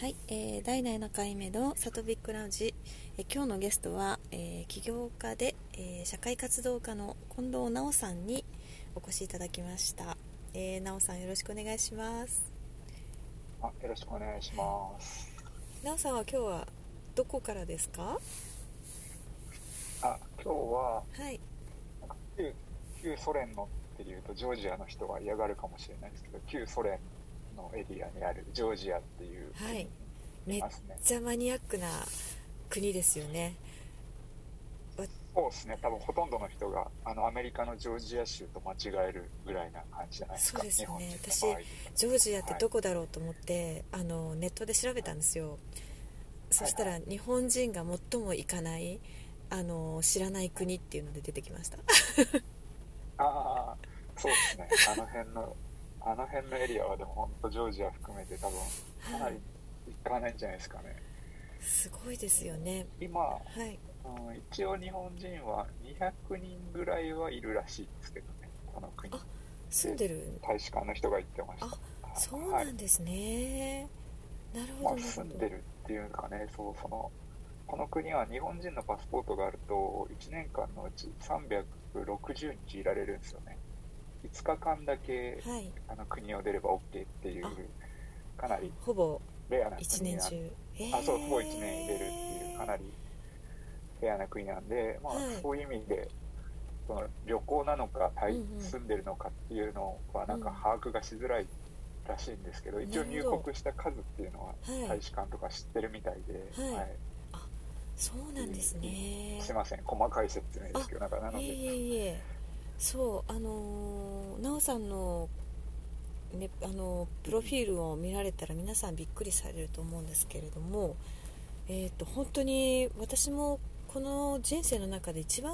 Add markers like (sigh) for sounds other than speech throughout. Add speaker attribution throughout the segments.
Speaker 1: はい、えー、第7回目のサトビックラウンジ、えー今日のゲストは、えー起業家で、えー社会活動家の近藤直さんにお越しいただきました、えー、直さんよろしくお願いします。
Speaker 2: あよろしくお願いします。
Speaker 1: 直さんは今日はどこからですか？
Speaker 2: あ今日は
Speaker 1: はい。
Speaker 2: 旧旧ソ連のっていうとジョージアの人は嫌がるかもしれないですけど旧ソ連のエリアにあるジョージアっていう
Speaker 1: はい。
Speaker 2: 国
Speaker 1: めっ
Speaker 2: にいますね。
Speaker 1: ちゃマニアックな国ですよね。
Speaker 2: そうですね。多分ほとんどの人があのアメリカのジョージア州と間違えるぐらいな感じじゃないですか。
Speaker 1: そうですよね。
Speaker 2: 日本人の場合
Speaker 1: ジョージアってどこだろうと思って、あのネットで調べたんですよ。そしたら日本人が最も行かないあの知らない国っていうので出てきました。
Speaker 2: ああそうですね。あの辺のあの辺のエリアはでも本当ジョージア含めて多分かなり行かないんじゃないですかね。
Speaker 1: すごいですよね。
Speaker 2: 今
Speaker 1: はい。
Speaker 2: うん一応日本人は200人ぐらいはいるらしいですけどねこの国。
Speaker 1: あ住んでる？
Speaker 2: 大使館の人が言ってました。
Speaker 1: あそう
Speaker 2: は
Speaker 1: ないんですね、なる
Speaker 2: まあ、
Speaker 1: ほどなるほど。
Speaker 2: 住んでるっていうかねそうそのこの国は日本人のパスポートがあると1年間のうち360日いられるんですよね5日間だけ
Speaker 1: はい。
Speaker 2: あの国を出れば OK っていうかなり
Speaker 1: ほぼ
Speaker 2: レアな
Speaker 1: 一
Speaker 2: 国なん
Speaker 1: 年中。え
Speaker 2: あそうほぼ1年入れるっていうかなりレアな国なんで、まあ
Speaker 1: はい。
Speaker 2: そういう意味でその旅行なのか住んでるのかっていうのはなんか
Speaker 1: うん。
Speaker 2: 把握がしづらいらしいんですけど、一応入国した数っていうのは
Speaker 1: はい。
Speaker 2: 大使館とか知ってるみたいで、
Speaker 1: はい。
Speaker 2: はい。
Speaker 1: そうなんですね。
Speaker 2: すいません細かい説明ですけどなんかなので、
Speaker 1: いえいえいえそうあのー、なおさんの,、ね、あのプロフィールを見られたら皆さんびっくりされると思うんですけれども、えー、と本当に私もこの人生の中で一番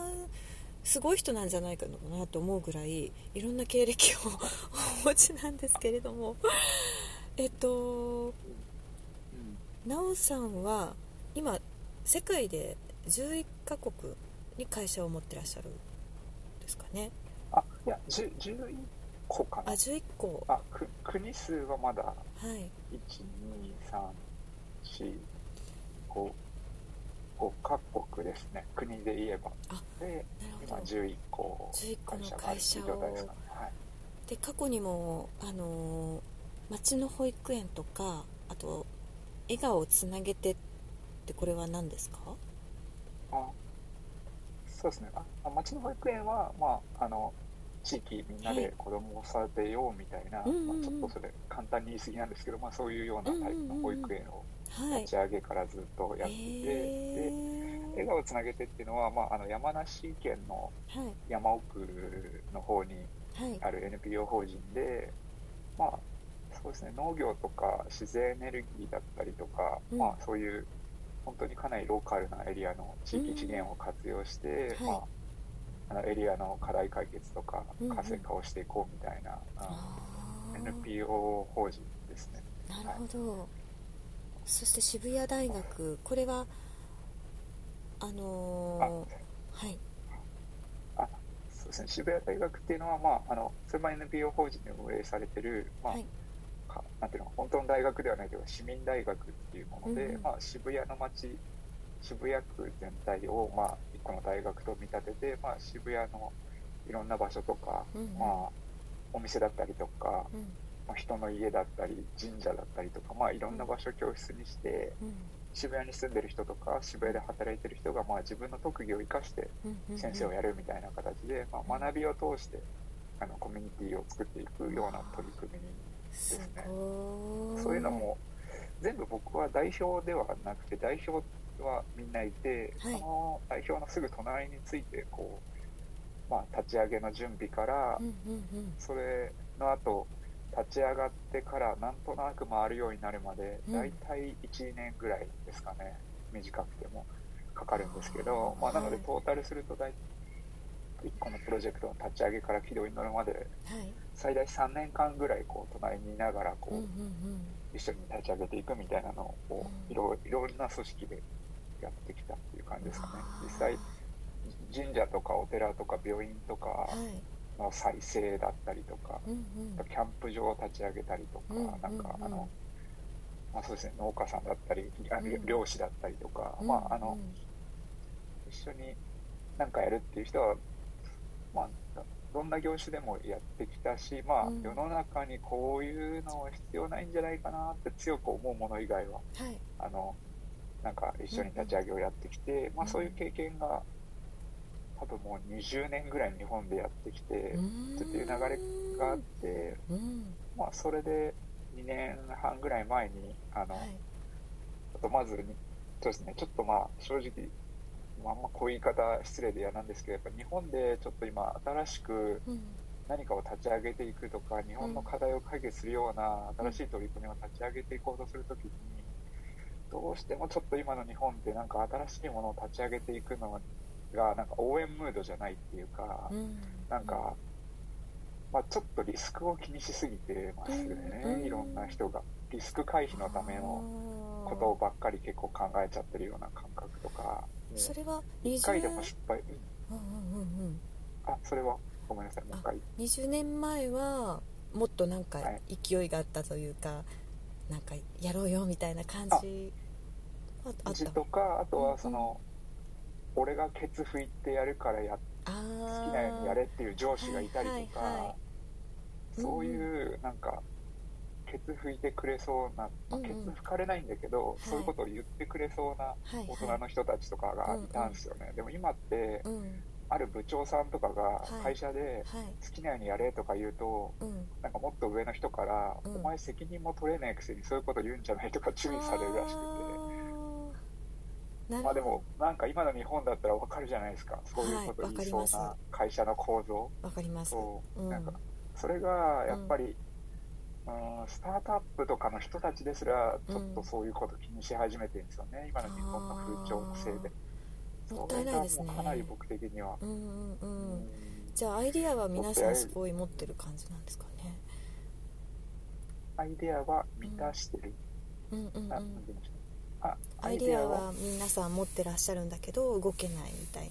Speaker 1: すごい人なんじゃないかなと思うぐらいいろんな経歴を (laughs) お持ちなんですけれどもえっと
Speaker 2: うん
Speaker 1: なおさんは今世界で11カ国に会社を持ってらっしゃるですかね。
Speaker 2: あいや10 11個か
Speaker 1: あ
Speaker 2: な
Speaker 1: 11個。
Speaker 2: あく国数はまだ。
Speaker 1: はい。
Speaker 2: 12345 5カ国ですね。国で言えば。
Speaker 1: あ
Speaker 2: で
Speaker 1: なる
Speaker 2: 今
Speaker 1: ほど。
Speaker 2: 11個。
Speaker 1: 11個の会社を。
Speaker 2: はい、
Speaker 1: で過去にもあのー町の保育園とかあと笑顔をつなげてってこれは何ですか？
Speaker 2: あそうですね。ああ町の保育園は、まあ、あの地域みんなで子供を育てようみたいな、まあ、ちょっとそれ簡単に言い過ぎなんですけど、まあ、そういうようなタイプの保育園を
Speaker 1: はい
Speaker 2: 立ち上げからずっとやってて、で
Speaker 1: え
Speaker 2: 笑顔つなげてっていうのは、まあ、あの山梨県の山奥の方に
Speaker 1: はい。
Speaker 2: ある NPO 法人で、まあ、そうですね、農業とか自然エネルギーだったりとか、
Speaker 1: うん。
Speaker 2: まあ、そういう本当にかなりローカルなエリアの地域資源を活用して、
Speaker 1: うん。
Speaker 2: まあ、あのエリアの課題解決とか
Speaker 1: うんうん。
Speaker 2: 活性化をしていこうみたいな、
Speaker 1: あ
Speaker 2: あの
Speaker 1: ー
Speaker 2: NPO 法人ですね。
Speaker 1: なるほど、そして渋谷大学これはあのーはい。
Speaker 2: そうですね、渋谷大学っていうのは、まあ、あのそれも NPO 法人で運営されてる、まあ
Speaker 1: はい。
Speaker 2: かなんていうの本当の大学ではないけど市民大学っていうもので、
Speaker 1: うんうん。
Speaker 2: まあ、渋谷の街渋谷区全体を、まあ、一個の大学と見立てて、まあ、渋谷のいろんな場所とか、
Speaker 1: うんうん。
Speaker 2: まあ、お店だったりとか、
Speaker 1: うん。
Speaker 2: まあ、人の家だったり神社だったりとか、まあ、いろんな場所を教室にして、
Speaker 1: うん。
Speaker 2: 渋谷に住んでる人とか渋谷で働いてる人が、まあ、自分の特技を生かして先生をやるみたいな形で、まあ、学びを通してあのコミュニティを作っていくような取り組みに
Speaker 1: す
Speaker 2: ね。そういうのも全部僕は代表ではなくて代表はみんないて、
Speaker 1: はい。
Speaker 2: その代表のすぐ隣についてこう、まあ、立ち上げの準備から、
Speaker 1: うんうんうん。
Speaker 2: それの後立ち上がってからなんとなく回るようになるまで、
Speaker 1: うん。
Speaker 2: だいたい1年ぐらいですかね。短くてもかかるんですけど、まあ、なので
Speaker 1: はい
Speaker 2: トータルすると大1個のプロジェクトの立ち上げから軌道に乗るまで
Speaker 1: はい
Speaker 2: 最大3年間ぐらいこう隣にいながらこう、
Speaker 1: うんうんうん。
Speaker 2: 一緒に立ち上げていくみたいなのを
Speaker 1: うん。
Speaker 2: いろいろんな組織でやってきたっていう感じですかね。実際神社とかお寺とか病院とか
Speaker 1: はい。
Speaker 2: の再生だったりとか
Speaker 1: うんうん。
Speaker 2: キャンプ場を立ち上げたりとか、
Speaker 1: うん
Speaker 2: なんか
Speaker 1: うん。うん
Speaker 2: あの、まあ、そうですね農家さんだったりあの
Speaker 1: うん。
Speaker 2: 漁師だったりとか、
Speaker 1: うん
Speaker 2: まああの一緒に何かやるっていう人は、まあ、どんな業種でもやってきたし、まあ
Speaker 1: うん。
Speaker 2: 世の中にこういうのは必要ないんじゃないかなって強く思うもの以外は
Speaker 1: うんはい。
Speaker 2: あのなんか一緒に立ち上げをやってきて、まあ、そういう経験が多分もう20年ぐらい日本でやってきて、
Speaker 1: うん。
Speaker 2: っていう流れがあって、
Speaker 1: うん。
Speaker 2: まあ、それで2年半ぐらい前にあの、
Speaker 1: はい。
Speaker 2: ちょっとまずにそうですねちょっとまあ正直、まあ、あんまこういう言い方失礼で嫌なんですけどやっぱ日本でちょっと今新しく
Speaker 1: うん。
Speaker 2: 何かを立ち上げていくとか日本の課題を解決するような新しい取り組みを立ち上げていこうとするときにどうしてもちょっと今の日本ってなんか新しいものを立ち上げていくのがなんか応援ムードじゃないっていうか
Speaker 1: うん。
Speaker 2: なんか、まあ、ちょっとリスクを気にしすぎてますねいろんな人が。リスク回避のためのことばっかり結構考えちゃってるような感覚とか
Speaker 1: それは
Speaker 2: 一回でも失敗。うん
Speaker 1: うんうんうん。うん
Speaker 2: あそれはごめんなさい。もう一回。
Speaker 1: 20年前はもっとなんか
Speaker 2: はい。
Speaker 1: 勢いがあったというか、なんかやろうよみたいな感じ。はあった。
Speaker 2: とかあとはその、俺がケツ拭いてやるからや好きなようにやれっていう上司がいたりとか、
Speaker 1: はいはいはい。
Speaker 2: そういうなんかケツ拭いてくれそうな、まあ
Speaker 1: うんうん。
Speaker 2: ケツ拭かれないんだけど、
Speaker 1: い。
Speaker 2: そういうことを言ってくれそうな
Speaker 1: はいはい。
Speaker 2: 大人の人たちとかがいたんですよね、でも今って
Speaker 1: うん。
Speaker 2: ある部長さんとかが
Speaker 1: はい。
Speaker 2: 会社で
Speaker 1: はい。
Speaker 2: 好きなようにやれとか言うと
Speaker 1: うん。
Speaker 2: なんかもっと上の人から、
Speaker 1: うん。
Speaker 2: お前責任も取れないくせにそういうこと言うんじゃないとか注意されるらしくて。まあでもなんか今の日本だったらわかるじゃないですか。そういうこと言いそうな会社の構造、
Speaker 1: わかります。
Speaker 2: そう、
Speaker 1: うん。
Speaker 2: なんかそれがやっぱり、うんスタートアップとかの人たちですらちょっとそういうこと気にし始めてるんですよね、今の日本の風潮のせいで。
Speaker 1: もったいないですね。
Speaker 2: かなり僕的には、
Speaker 1: うんうんう
Speaker 2: うん。ん。
Speaker 1: じゃあアイディアは皆さんすごい持ってる感じなんですかね。
Speaker 2: アイデアは満たしてる、
Speaker 1: うん。うんうん
Speaker 2: あなんあ
Speaker 1: アイデアは？皆さん持ってらっしゃるんだけど動けないみたい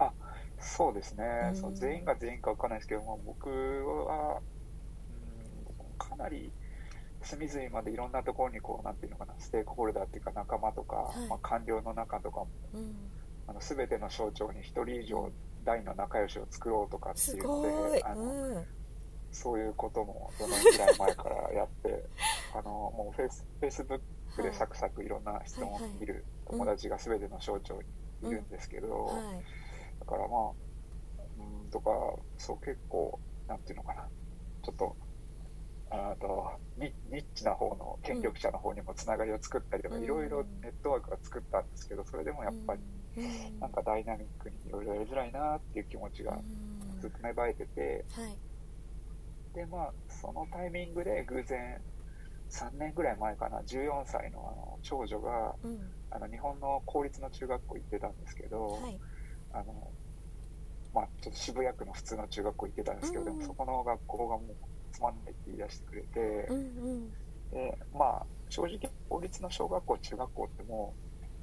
Speaker 1: な。
Speaker 2: そうですね、
Speaker 1: うん。
Speaker 2: そう全員が全員かわかんないですけども僕は、うん、かなり隅々までいろんなところにこうなんていうのかなステークホルダーっていうか仲間とか、
Speaker 1: はい。
Speaker 2: まあ、官僚の中とかも
Speaker 1: うん。
Speaker 2: あの全ての省庁に1人以上大の仲良しを作ろうとかって
Speaker 1: す
Speaker 2: いうのであの、
Speaker 1: うん。
Speaker 2: そういうことも4年ぐらい前からやって (laughs) あのもうフェイスフェイスブックでサクサクいろんな質問を見る友達が全ての省庁にいるんですけど、
Speaker 1: はい。
Speaker 2: だからまあ、うん、とか、そう結構、なんていうのかな、ちょっと、あとニニッチな方の権力者の方にもつながりを作ったりとか、
Speaker 1: うん。
Speaker 2: いろいろネットワークは作ったんですけど、それでもやっぱり、
Speaker 1: うん。
Speaker 2: なんかダイナミックにいろいろやりづらいなっていう気持ちが
Speaker 1: うん。
Speaker 2: ずっと芽生えてて、
Speaker 1: はい。
Speaker 2: で、まあ、そのタイミングで偶然、3年ぐらい前かな、14歳のあの長女が、
Speaker 1: うん。
Speaker 2: あの日本の公立の中学校行ってたんですけど、
Speaker 1: はい。
Speaker 2: あの、まあ、ちょっと渋谷区の普通の中学校行ってたんですけど、
Speaker 1: うん。
Speaker 2: でもそこの学校がもうつまんないって言い出してくれて、
Speaker 1: うんうん。
Speaker 2: でまあ、正直、公立の小学校、中学校っても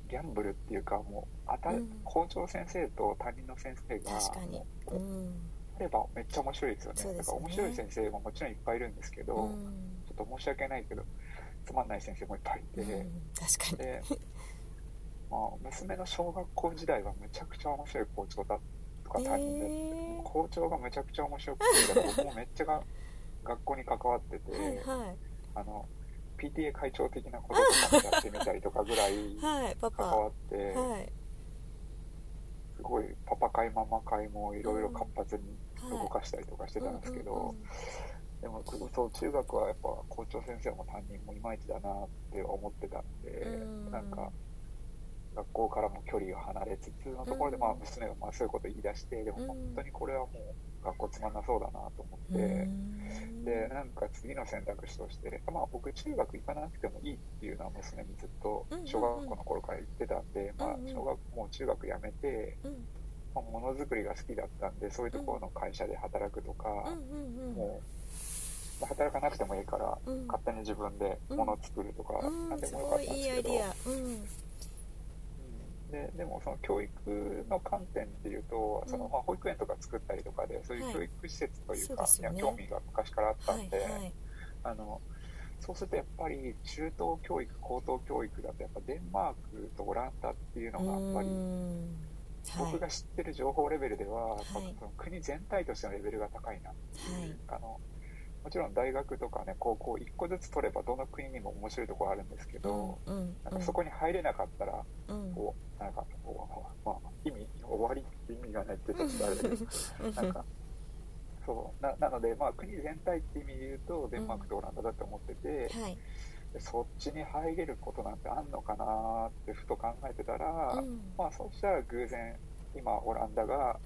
Speaker 2: う、ギャンブルっていうか、もう当たる、
Speaker 1: うん。
Speaker 2: 校長先生と担任の先生が、
Speaker 1: 確かに。
Speaker 2: も
Speaker 1: う
Speaker 2: うん。あればめっちゃ面白いですよね。
Speaker 1: ね。
Speaker 2: だから面白い先生ももちろんいっぱいいるんですけど、
Speaker 1: うん。
Speaker 2: ちょっと申し訳ないけど、つまんない先生もいっぱいいて、
Speaker 1: うん。確かに。
Speaker 2: で、まあ、娘の小学校時代はめちゃくちゃ面白い校長だとか担任で、
Speaker 1: え
Speaker 2: 校長がめちゃくちゃ面白くて、だから僕もめっちゃが学校に関わってて、
Speaker 1: ーはいはい。
Speaker 2: あの、PTA 会長的なこととかもやってみたりとかぐらい関わって、
Speaker 1: はい。
Speaker 2: すごいパパ会、ママ会もいろいろ活発に
Speaker 1: はい。
Speaker 2: 動かしたりとかしてたんですけど、でもそう中学はやっぱ校長先生も担任もいまいちだなって思ってたんで、
Speaker 1: うん。
Speaker 2: なんか学校からも距離が離れつつのところで、
Speaker 1: うん。
Speaker 2: まあ娘がまあそういうこと言い出してでも
Speaker 1: うん。
Speaker 2: 本当にこれはもう学校つまんなそうだなと思って、
Speaker 1: うん。
Speaker 2: でなんか次の選択肢として、まあ、僕中学行かなくてもいいっていうのは娘にずっと小学校の頃から言ってたんで、まあ小学もう中学辞めて、
Speaker 1: うん。
Speaker 2: まあものづくりが好きだったんでそういうところの会社で働くとか、もうまあ働かなくてもいいから、
Speaker 1: うん。
Speaker 2: 勝手に自分で物を作るとか、
Speaker 1: うん。
Speaker 2: なんですもよかったんですけどででもその教育の観点っていうと、その
Speaker 1: うん
Speaker 2: まあ保育園とか作ったりとかでそういう
Speaker 1: はい。
Speaker 2: 教育施設というか、
Speaker 1: そうですよね
Speaker 2: 興味が昔からあったんで、
Speaker 1: はいはい。
Speaker 2: あのそうするとやっぱり中等教育高等教育だとやっぱデンマークとオランダっていうのがやっぱり僕が知ってる情報レベルでは、はい、その国全体としてのレベルが高いなっていう、はい、あのもちろん大学とかね高校1個ずつ取ればどの国にも面白いところあるんですけど、うんうん、なんかそこに入れなかったら、うん、こうなんかこう、まあ、意味終わりって意味がないってちょっとあれだけどなんかそうななので、まあ、国全体って意味で言うとデンマークとオランダだと思ってて、はい、そっちに入れることなんてあんのかなってふと考えてたら、まあそうしたら偶然今オランダが、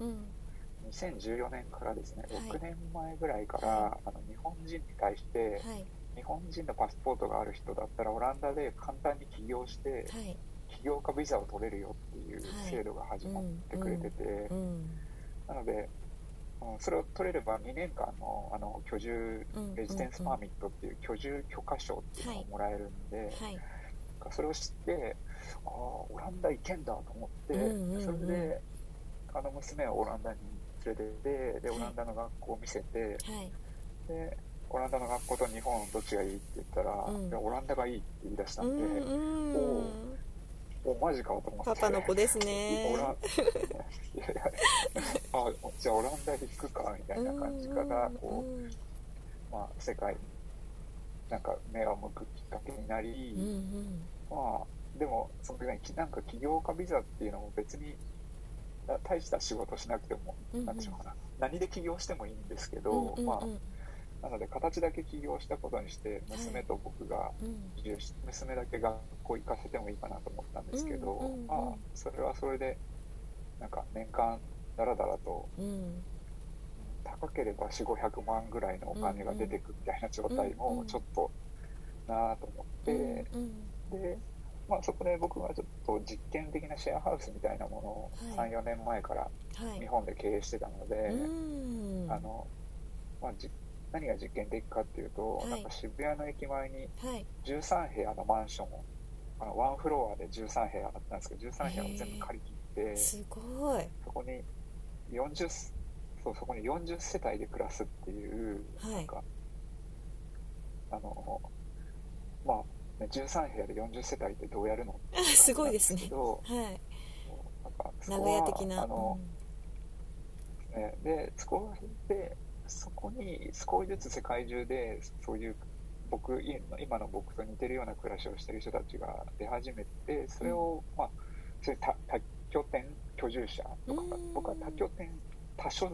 Speaker 2: 2014年からですね、6年前ぐらいから、はい、あの日本人に対して、はい、日本人のパスポートがある人だったらオランダで簡単に起業して、はい、起業家ビザを取れるよっていう制度が始まってくれてて、うんうん、なので、うん、それを取れれば2年間のあの居住、レジデンスパーミットっていう居住許可証っていうのをもらえるんで、それを知ってああオランダ行けんだと思って、それであの娘をオランダに連れててでオランダの学校を見せて、はい、でオランダの学校と日本どっちがいいって言ったら、うん、オランダがいいって言い出したんで、うんおおマジかと思って。
Speaker 1: パパの子ですね。
Speaker 2: オランいやいやあじゃあオランダで行くかみたいな感じからこう、まあ、世界になんか目を向くきっかけになり、うんうん、まあでもその時になんか起業家ビザっていうのも別に大した仕事しなくても、うんうん、なんていうのか。な何で起業してもいいんですけど、うんうんうん、まあなので形だけ起業したことにして娘と僕が移住し、はい、娘だけ学校行かせてもいいかなと思ったんですけど、うんうんうん、まあそれはそれでなんか年間だらだらと、うん、高ければ4500万ぐらいのお金が出てくみたいな状態もちょっとなあと思って、うんうん、でまあ、そこで僕はちょっと実験的なシェアハウスみたいなものを34年前から日本で経営してたので、はい、あのまあ、何が実験的かっていうと、はい、なんか渋谷の駅前に13部屋のマンションをあのワンフロアで13部屋あったんですけど13部屋を全部借り切って、
Speaker 1: すごい。
Speaker 2: そこに40そうそこに40世帯で暮らすっていう、はい、なんかあのまあ13部屋で40世帯ってどうやるの？(laughs)
Speaker 1: すごいですね。はい。なんか名古屋的な。あの、
Speaker 2: うん、ね、でそこでそこに少しずつ世界中でそういう僕今の僕と似てるような暮らしをしてる人たちが出始めてそれを、うん、まあそれ多多拠点居住者とか僕は多拠点多所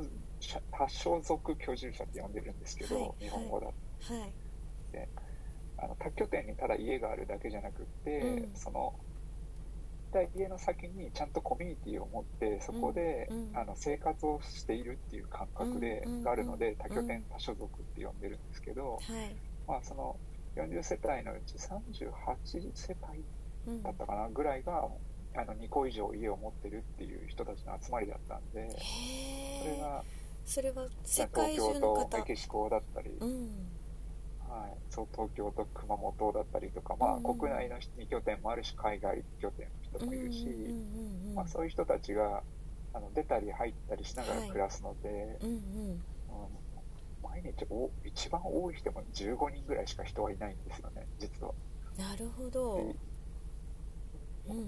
Speaker 2: 多所属居住者って呼んでるんですけど、はい、日本語だと。はい、であの多拠点にただ家があるだけじゃなくって、うん、その家の先にちゃんとコミュニティを持ってそこで、うん、あの生活をしているっていう感覚で、うん、があるので多拠点多所属って呼んでるんですけど、まあ、その40世帯のうち38世帯だったかなぐらいが、あの2個以上家を持ってるっていう人たちの集まりだったんでそれが
Speaker 1: それは世界中の
Speaker 2: 方。東京とメキシコだったり、はい、そう東京と熊本だったりとか、まあ、国内の2拠点もあるし海外拠点の人もいるし、まあ、そういう人たちがあの出たり入ったりしながら暮らすので、はいうん。うん、毎日お一番多い人も15人ぐらいしか人はいないんですよね実は。
Speaker 1: なるほど。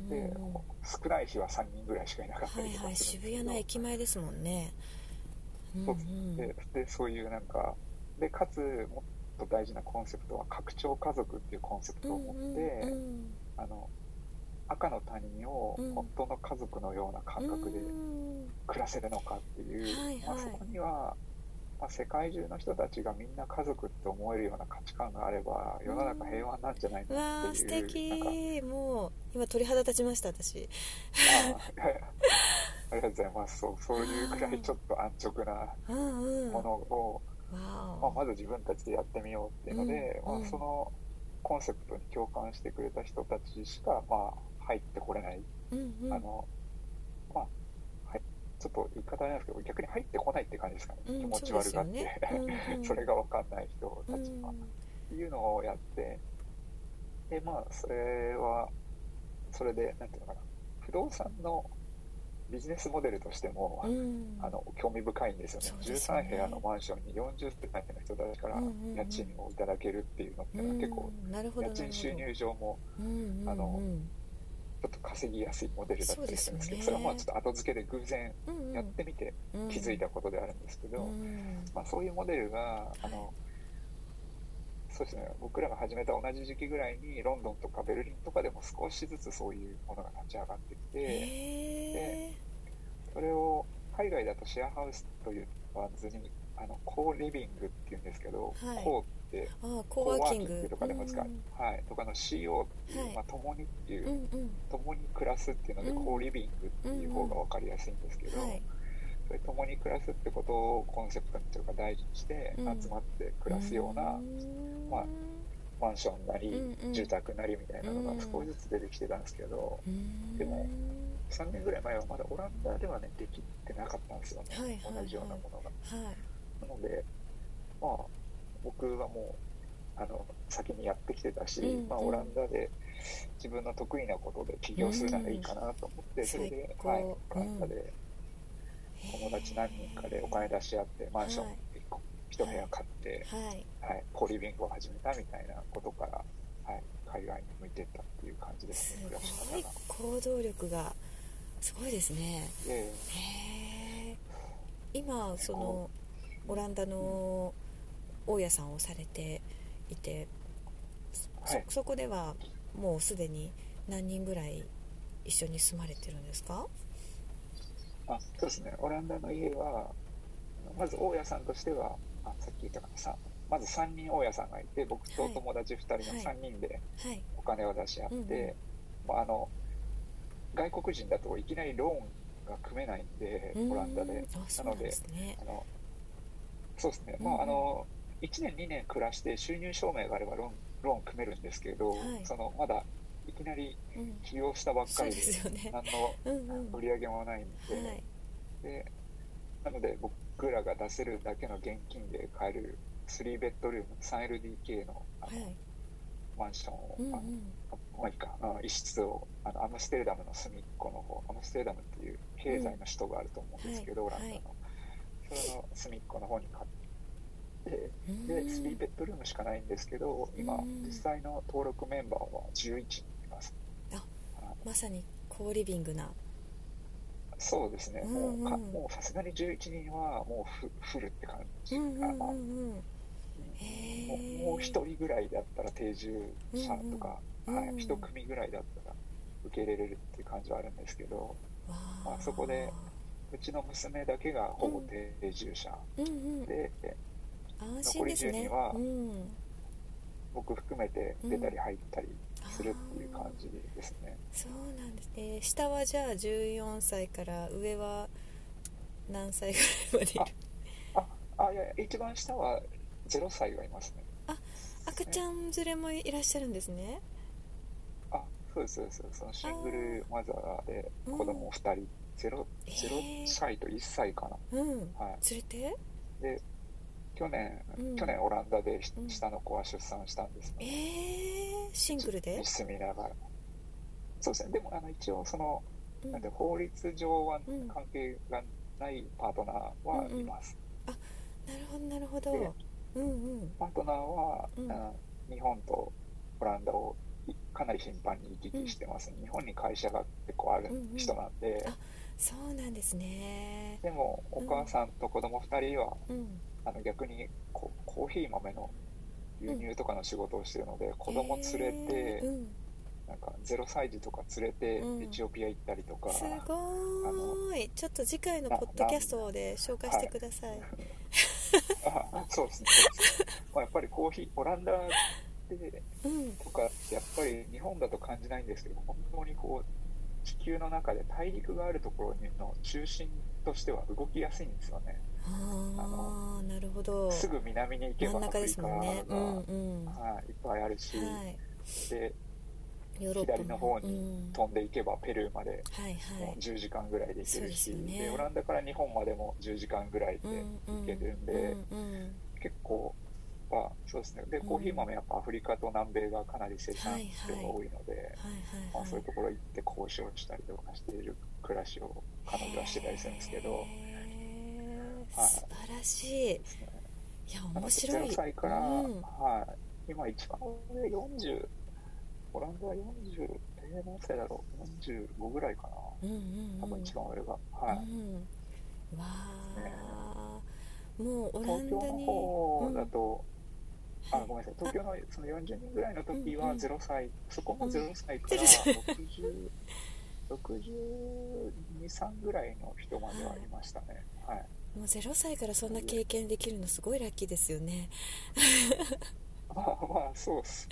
Speaker 2: で、少ない日は3人ぐらいしかいなかったりとか、はいはい、
Speaker 1: 渋谷の駅前ですもんね。
Speaker 2: そうででそういうなんかでかつもと大事なコンセプトは拡張家族っていうコンセプトを持って、うんうん、あの赤の他人を本当の家族のような感覚で暮らせるのかっていう、うんまあ、そこには、まあ、世界中の人たちがみんな家族って思えるような価値観があれば世の中平和なんじゃない
Speaker 1: のっていう、うん、素敵。もう今鳥肌立ちました私。
Speaker 2: あありがとうございます。そうそういうくらいちょっと安直なものを、まあ、まず自分たちでやってみようっていうので、うん、まあ、そのコンセプトに共感してくれた人たちしか、まあ、入ってこれない、うんうん、あのまあはい、ちょっと言い方なんですけど逆に入ってこないって感じですかね、うん、気持ち悪がって、ね。うんうん、(laughs) それが分かんない人たちが、っていうのをやってでまあそれはそれでなんていうのかな。不動産のビジネスモデルとしても、
Speaker 1: うん。
Speaker 2: あの興味深いんですよね。
Speaker 1: すよね。
Speaker 2: 13部屋のマンションに40世帯の人たちから家賃をいただけるっていうのってのは結構家賃収入上も
Speaker 1: うんうんうん
Speaker 2: あのちょっと稼ぎやすいモデルだったりするんですけど
Speaker 1: ね。
Speaker 2: そうれはまあちょっと後付けで偶然やってみて気づいたことであるんですけど、
Speaker 1: うん。
Speaker 2: まあ、そういうモデルがあの、そうですね。僕らが始めた同じ時期ぐらいにロンドンとかベルリンとかでも少しずつそういうものが立ち上がってきて、
Speaker 1: へえ
Speaker 2: それを海外だとシェアハウスと言わずにあのコーリビングっていうんですけど、
Speaker 1: はい。
Speaker 2: コーって
Speaker 1: ああコーワーキング
Speaker 2: とかでも使う、
Speaker 1: うん
Speaker 2: はい、とかの CO っていう、
Speaker 1: はい。
Speaker 2: まあ、共にっていう、
Speaker 1: うんうん。
Speaker 2: 共に暮らすっていうので、
Speaker 1: うん。
Speaker 2: コーリビングっていう方が分かりやすいんですけど、
Speaker 1: はい
Speaker 2: それ共に暮らすってことをコンセプトにというか大事にして
Speaker 1: うん。
Speaker 2: 集まって暮らすような、
Speaker 1: ん。
Speaker 2: まあマンションなり、
Speaker 1: うんうん。
Speaker 2: 住宅なりみたいなのが少しずつ出てきてたんですけど、
Speaker 1: うん。
Speaker 2: でも3年ぐらい前はまだオランダではねできてなかったんですよね、
Speaker 1: はいはいはい
Speaker 2: 同じようなものが。
Speaker 1: はい
Speaker 2: なので、まあ、僕はもうあの先にやってきてたし、
Speaker 1: うん
Speaker 2: まあ、
Speaker 1: うん
Speaker 2: オランダで自分の得意なことで起業するならいいかなと思って、
Speaker 1: うん
Speaker 2: それではい、オランダで友達何人かでお金出し合ってマンション
Speaker 1: はい
Speaker 2: 1個1部屋買って、
Speaker 1: はい
Speaker 2: はい、コリビングを始めたみたいなことから、はい、海外に向いてったっていう感じです
Speaker 1: す
Speaker 2: ね暮らし
Speaker 1: ごい。行動力がすごいですね。
Speaker 2: で
Speaker 1: へえ今そのオランダの大家さんをされていてそ,、
Speaker 2: はい。
Speaker 1: そこではもうすでに何人ぐらい一緒に住まれてるんですか？
Speaker 2: あそうですね、オランダの家は、まず大家さんとしては、あさっき言ったかな、さまず3人大家さんがいて、僕と友達2人の3人で
Speaker 1: はい。
Speaker 2: お金を出し合って、
Speaker 1: うんうん。
Speaker 2: まあ、あの外国人だといきなりローンが組めないんで、オランダで。
Speaker 1: なんで
Speaker 2: あのそうですね、
Speaker 1: うん
Speaker 2: まあ、あの1年、2年暮らして収入証明があればローンローン組めるんですけど、
Speaker 1: はい。
Speaker 2: そのまだいきなり
Speaker 1: うん。
Speaker 2: 起業したばっかりで、何 (laughs)
Speaker 1: うん
Speaker 2: の
Speaker 1: うん
Speaker 2: 売り上げもないんで。
Speaker 1: はい。
Speaker 2: でなので僕らが出せるだけの現金で買える3ベッドルーム 3LDK のあの、
Speaker 1: はい
Speaker 2: マンションを、
Speaker 1: うんうん。
Speaker 2: まあいいか、うん一室をあのアムステルダムの隅っこの方。アムステルダムっていう経済の首都があると思うんですけど、
Speaker 1: うん
Speaker 2: オランダの、
Speaker 1: はい
Speaker 2: それの隅っこの方に買って
Speaker 1: うん。
Speaker 2: で3ベッドルームしかないんですけど今
Speaker 1: うん。
Speaker 2: 実際の登録メンバーは11人います。
Speaker 1: あ
Speaker 2: あ
Speaker 1: まさにコーリビングな。
Speaker 2: そうですね、
Speaker 1: うんうん。
Speaker 2: もうかもうさすがに11人はもうフフルって感じ
Speaker 1: うんうん
Speaker 2: かな、
Speaker 1: うんうん。へ
Speaker 2: も
Speaker 1: ー
Speaker 2: う一人ぐらいだったら定住者とか、
Speaker 1: うんうん
Speaker 2: はい、一組ぐらいだったら受け入れれるっていう感じはあるんですけど
Speaker 1: わ
Speaker 2: まあそこでうちの娘だけがほぼ定住者。
Speaker 1: うん。うん
Speaker 2: で、
Speaker 1: 安心ですね。
Speaker 2: 残り10人は
Speaker 1: うん。
Speaker 2: 僕含めて出たり入ったりするっていう感じですね、
Speaker 1: そうなんですね。下はじゃあ14歳から上は何歳ぐらいまでいる？
Speaker 2: ああいや一番下は0歳がいますね。
Speaker 1: 赤ちゃん連れもいらっしゃるんですね。
Speaker 2: あそうですそうです。そのシングルマザーで
Speaker 1: うん。
Speaker 2: 子供2人、ゼロ
Speaker 1: えー。
Speaker 2: 0歳と1歳かな。
Speaker 1: うん。
Speaker 2: はい。
Speaker 1: 連れて？
Speaker 2: で去年、
Speaker 1: うん。
Speaker 2: 去年オランダで
Speaker 1: うん。
Speaker 2: 下の子は出産したんです
Speaker 1: え
Speaker 2: ね、
Speaker 1: ー、シングルで？
Speaker 2: に住みながら。そうですね。でもあの一応その
Speaker 1: うん。
Speaker 2: なんで法律上は
Speaker 1: うん。
Speaker 2: 関係がないパートナーはいます、
Speaker 1: なるほどなるほど。
Speaker 2: で
Speaker 1: うんうん
Speaker 2: パートナーは、日本とオランダをいかなり頻繁に行き来してます、日本に会社が結構ある
Speaker 1: うんうん
Speaker 2: 人なん。で、
Speaker 1: あそうなんですね。
Speaker 2: でもお母さんと子供2人は、
Speaker 1: うん。
Speaker 2: あの逆にこコーヒー豆の輸入とかの仕事をしてるので、子供連れて、
Speaker 1: えー。うん。
Speaker 2: なんか0歳児とか連れて
Speaker 1: うん。
Speaker 2: エチオピア行ったりとか、
Speaker 1: すごーい。ちょっと次回のポッドキャストで紹介してください、
Speaker 2: あそうですね。ですね。まあ、やっぱりコーヒーオランダで
Speaker 1: うん
Speaker 2: とかやっぱり日本だと感じないんですけど本当にこう地球の中で大陸があるところの中心としては動きやすいんですよね。
Speaker 1: ああなるほど。
Speaker 2: すぐ南に行けばアフリカが、
Speaker 1: ね。うんうん。
Speaker 2: はい、いっぱいあるし、
Speaker 1: はい。
Speaker 2: で左の方
Speaker 1: う
Speaker 2: に
Speaker 1: ん。
Speaker 2: 飛んでいけばペルーまで
Speaker 1: はい
Speaker 2: もう
Speaker 1: はい
Speaker 2: 10時間ぐらいで行けるし、
Speaker 1: そうですよね。
Speaker 2: でオランダから日本までも10時間ぐらいで行けるんで、
Speaker 1: うんうん。
Speaker 2: 結構ぱそうですね。で
Speaker 1: うん
Speaker 2: コーヒー豆やっぱアフリカと南米がかなり生産
Speaker 1: はいはい
Speaker 2: 量が多いので、
Speaker 1: はいはい
Speaker 2: まあ、
Speaker 1: はい。
Speaker 2: そういうところ行って交渉したりとかしている暮らしを彼女はしてたりするんですけど、はい。
Speaker 1: 素晴らしい。いや面白い。
Speaker 2: 0歳から、
Speaker 1: うん。
Speaker 2: はい、今一番上40オランダは40えー何歳だろう？45ぐらいかな。
Speaker 1: うんうんうん。
Speaker 2: 多分一番上が、はい、
Speaker 1: うん、わあ、もうオラ
Speaker 2: 東京の方だと、あ
Speaker 1: はい
Speaker 2: ごめんなさい。東京のその40人ぐらいの時は
Speaker 1: うんうん。
Speaker 2: 0歳、そこも0歳から
Speaker 1: 0歳
Speaker 2: 60 62、3 (laughs) ぐらいの人まではいましたね。はい。
Speaker 1: もう0歳からそんな経験できるのすごいラッキーですよね
Speaker 2: まあまあ、そうっす。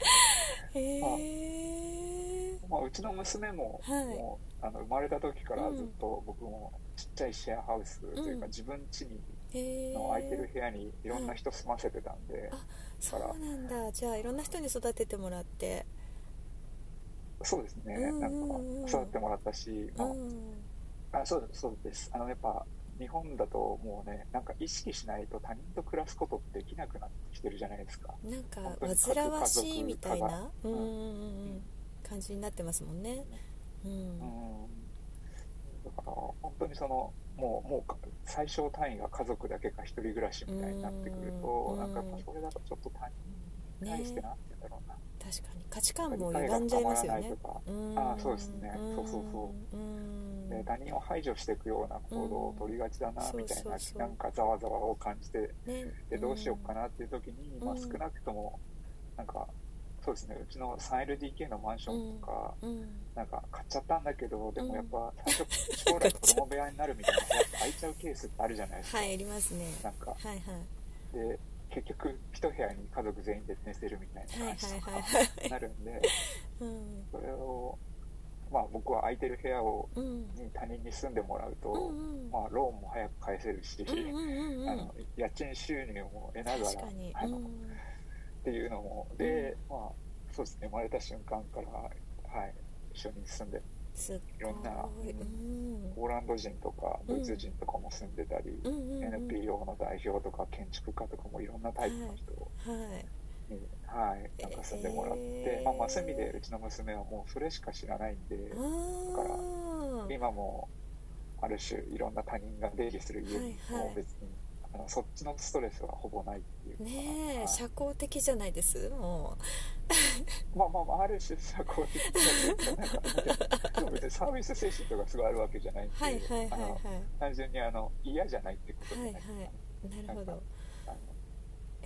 Speaker 1: へえ
Speaker 2: まあ、うちの娘も、
Speaker 1: はい。
Speaker 2: もうあの生まれた時からずっと僕もちっちゃいシェアハウスというか、
Speaker 1: うん。
Speaker 2: 自分家にの空いてる部屋にいろんな人住ませてたんで、
Speaker 1: あそうなんだ。じゃあいろんな人に育ててもらって。
Speaker 2: そうですね、
Speaker 1: うん
Speaker 2: なん
Speaker 1: うん。うん
Speaker 2: か育ってもらったし、
Speaker 1: う
Speaker 2: ま
Speaker 1: ん。
Speaker 2: あ、あそうですそうです。あのやっぱ日本だともうねなんか意識しないと他人と暮らすことできなくなってきてるじゃないですか。
Speaker 1: なんか煩わしいみたいなうん感じになってますもんね。うん。
Speaker 2: うん。だから本当にそのもうもうか最小単位が家族だけか一人暮らしみたいになってくると
Speaker 1: うん
Speaker 2: なんかそれだとちょっと他人に対して
Speaker 1: ね
Speaker 2: なんて言うんだろうな、
Speaker 1: 確かに。価値観も歪んじゃいますよね。
Speaker 2: 理解が深まらないとか。
Speaker 1: うん。
Speaker 2: あそうですね。そうそうそ
Speaker 1: うん
Speaker 2: で他人を排除していくような行動を取りがちだな
Speaker 1: うん。
Speaker 2: みたいななんかざわざわを感じて
Speaker 1: ね。
Speaker 2: でどうしようかなっていう時に、まあ、
Speaker 1: うん
Speaker 2: 少なくともなんかそうですねうちの 3LDK のマンションとか、なんか買っちゃったんだけどで
Speaker 1: うん。
Speaker 2: もやっぱ最初将来子供部屋になるみたいな (laughs) 部屋空いちゃうケースってあるじゃないですか、
Speaker 1: はいありますね。
Speaker 2: なんか。
Speaker 1: はいはい。
Speaker 2: で結局一部屋に家族全員で寝せるみたいな
Speaker 1: はいはい
Speaker 2: 感じとかなるんで (laughs)
Speaker 1: うん。
Speaker 2: それをまあ僕は空いてる部屋を
Speaker 1: うん。
Speaker 2: に他人に住んでもらうと、
Speaker 1: うんうん。
Speaker 2: まあ、ローンも早く返せるし、
Speaker 1: うんうん (laughs)
Speaker 2: あの家賃収入も得ながらあの、っ
Speaker 1: うん。
Speaker 2: ていうのもで、まあそうですね生まれた瞬間から、はい、一緒に住んで
Speaker 1: い。
Speaker 2: いろんな
Speaker 1: うん。
Speaker 2: ポーランド人とかドイツ人とかも住んでたり、NPO の代表とか建築家とかもいろんなタイプの人
Speaker 1: はい。
Speaker 2: に、はい、なんか住んでもらって、
Speaker 1: えー
Speaker 2: まあまあそういう意味でうちの娘はもうそれしか知らないんで
Speaker 1: あー。
Speaker 2: 今もある種いろんな他人が出入りする家に
Speaker 1: はいはい。
Speaker 2: もう別に、あのそっちのストレスはほぼないっていうか、
Speaker 1: ねえ
Speaker 2: はい。
Speaker 1: 社交的じゃないですも (laughs)
Speaker 2: まあまあまあある種社交的ななんかでも別にサービス精神とかすごいあるわけじゃないんで、
Speaker 1: うはいはいはい
Speaker 2: あの
Speaker 1: は
Speaker 2: 単純にあの嫌じゃないってことじゃないですか、
Speaker 1: はいはい。いなるほど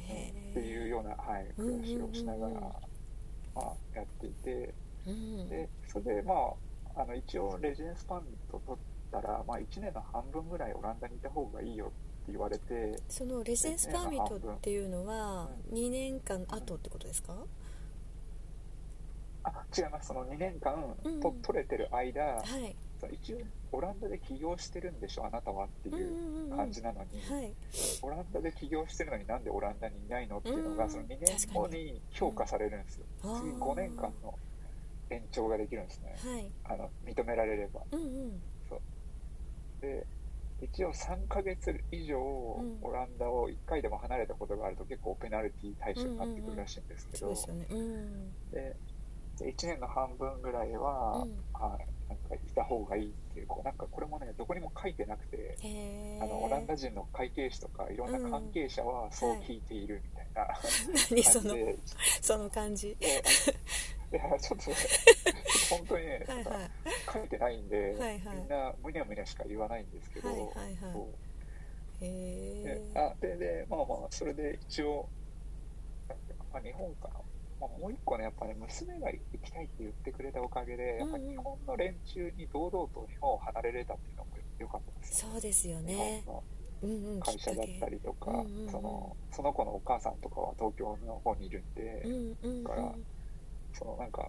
Speaker 2: っていうような、はい、暮らしをしながら、まあ、やっていて。
Speaker 1: うん。
Speaker 2: でそれでまああの一応レジデンスパンと取ったら、まあ、1年の半分ぐらいオランダにいた方がいいよって言われて。
Speaker 1: そのレジデンスパーミットっていうのは
Speaker 2: うん
Speaker 1: 2年間後ってことですか？
Speaker 2: あ違います。その2年間
Speaker 1: うん
Speaker 2: と取れてる間、
Speaker 1: はい。
Speaker 2: 一応オランダで起業してるんでしょあなたはって
Speaker 1: うん
Speaker 2: いう感じなのに、
Speaker 1: はい。
Speaker 2: オランダで起業してるのになんでオランダにいないのっていうのが、
Speaker 1: うん
Speaker 2: その2年後に評価されるんですよ、
Speaker 1: うん
Speaker 2: 次5年間の延長ができるんですね。
Speaker 1: はい。
Speaker 2: あの認められれば。
Speaker 1: うんうん。
Speaker 2: で一応3ヶ月以上
Speaker 1: ん。
Speaker 2: オランダを1回でも離れたことがあると結構ペナルティ対象になってくるらしいんですけど、
Speaker 1: で
Speaker 2: 1年の半分ぐらいは、
Speaker 1: うん。
Speaker 2: はい、なんかいた方がいいっていうこうなんかこれもねどこにも書いてなくてあのオランダ人の会計士とかいろんな関係者はそう聞いているみたいな (laughs)
Speaker 1: 何その
Speaker 2: 感じで、
Speaker 1: その感じ。
Speaker 2: でいやちょっとね本当にね、(laughs)
Speaker 1: はいはい。
Speaker 2: 書いてないんで、
Speaker 1: はいはい。
Speaker 2: みんなむにゃむにゃしか言わないんですけど、
Speaker 1: はいはいはい。
Speaker 2: そう。
Speaker 1: へ
Speaker 2: で
Speaker 1: え
Speaker 2: あででまあまあそれで一応、まあ、日本かな、まあ、もう一個ねやっぱね娘が行きたいって言ってくれたおかげでやっぱ
Speaker 1: うん。うん
Speaker 2: 日本の連中に堂々と日本を離れれたっていうのも良かったです
Speaker 1: そうですよ
Speaker 2: 日
Speaker 1: ね
Speaker 2: 会社だったりとか、
Speaker 1: うんうんうん。
Speaker 2: そのその子のお母さんとかは東京の方にいるんで、
Speaker 1: うんうんうん。
Speaker 2: だからそのなんか、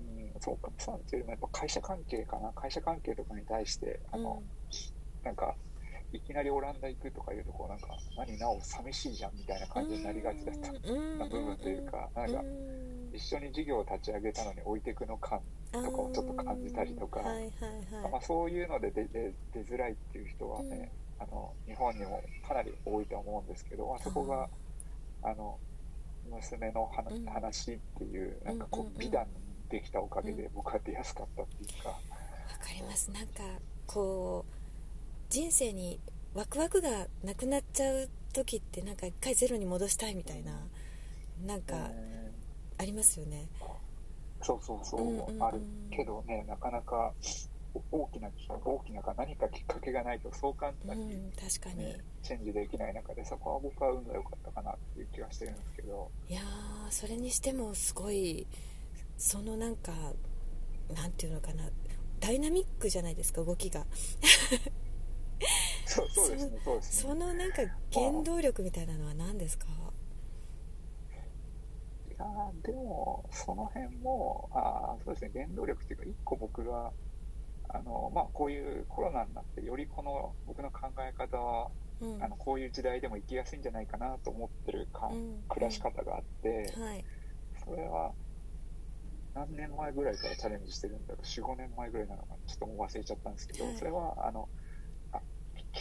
Speaker 2: うん、そうかさんっていうよりもやっぱ会社関係かな。会社関係とかに対してあの、なんかいきなりオランダ行くとかいうとこうなんか何なお寂しいじゃんみたいな感じになりがちだった。な部分というかなんか一緒に事業を立ち上げたのに置いていくの感とかをちょっと感じたりとか。まあ、そういうので出づらいっていう人はね、あの日本にもかなり多いと思うんですけど、まあ、そこがあの娘の話,、っていうなんかこ
Speaker 1: う
Speaker 2: 美談にできたおかげ
Speaker 1: うん。
Speaker 2: で僕は出やすかったっていうか、
Speaker 1: わかります。なんかこう人生にワクワクがなくなっちゃう時ってなんか一回ゼロに戻したいみたいななんか
Speaker 2: うん。
Speaker 1: ありますよね。
Speaker 2: そうそうそう、
Speaker 1: うんうんうん。
Speaker 2: あるけどねなかなかお大きなき大きなか何かきっかけがないとそう簡
Speaker 1: う
Speaker 2: 単に、
Speaker 1: ん確かに。
Speaker 2: ねチェンジできない中でそこは僕は運が良かったかなっていう気がしてるんですけど。
Speaker 1: いやーそれにしてもすごいそのなんかなんていうのかなダイナミックじゃないですか動きが (laughs)
Speaker 2: そうそうですねそうですね。
Speaker 1: そのなんか原動力みたいなのは何ですか？
Speaker 2: いやーでもその辺もあーそうですね原動力っていうか一個僕があの、まあ、こういうコロナになってよりこの僕の考え方は
Speaker 1: うん。
Speaker 2: あのこういう時代でも生きやすいんじゃないかなと思ってるか、
Speaker 1: うん。
Speaker 2: 暮らし方があって、
Speaker 1: はい。
Speaker 2: それは何年前ぐらいからチャレンジしてるんだろう45年前ぐらいなのかなちょっともう忘れちゃったんですけど、
Speaker 1: はい。
Speaker 2: それはあのあ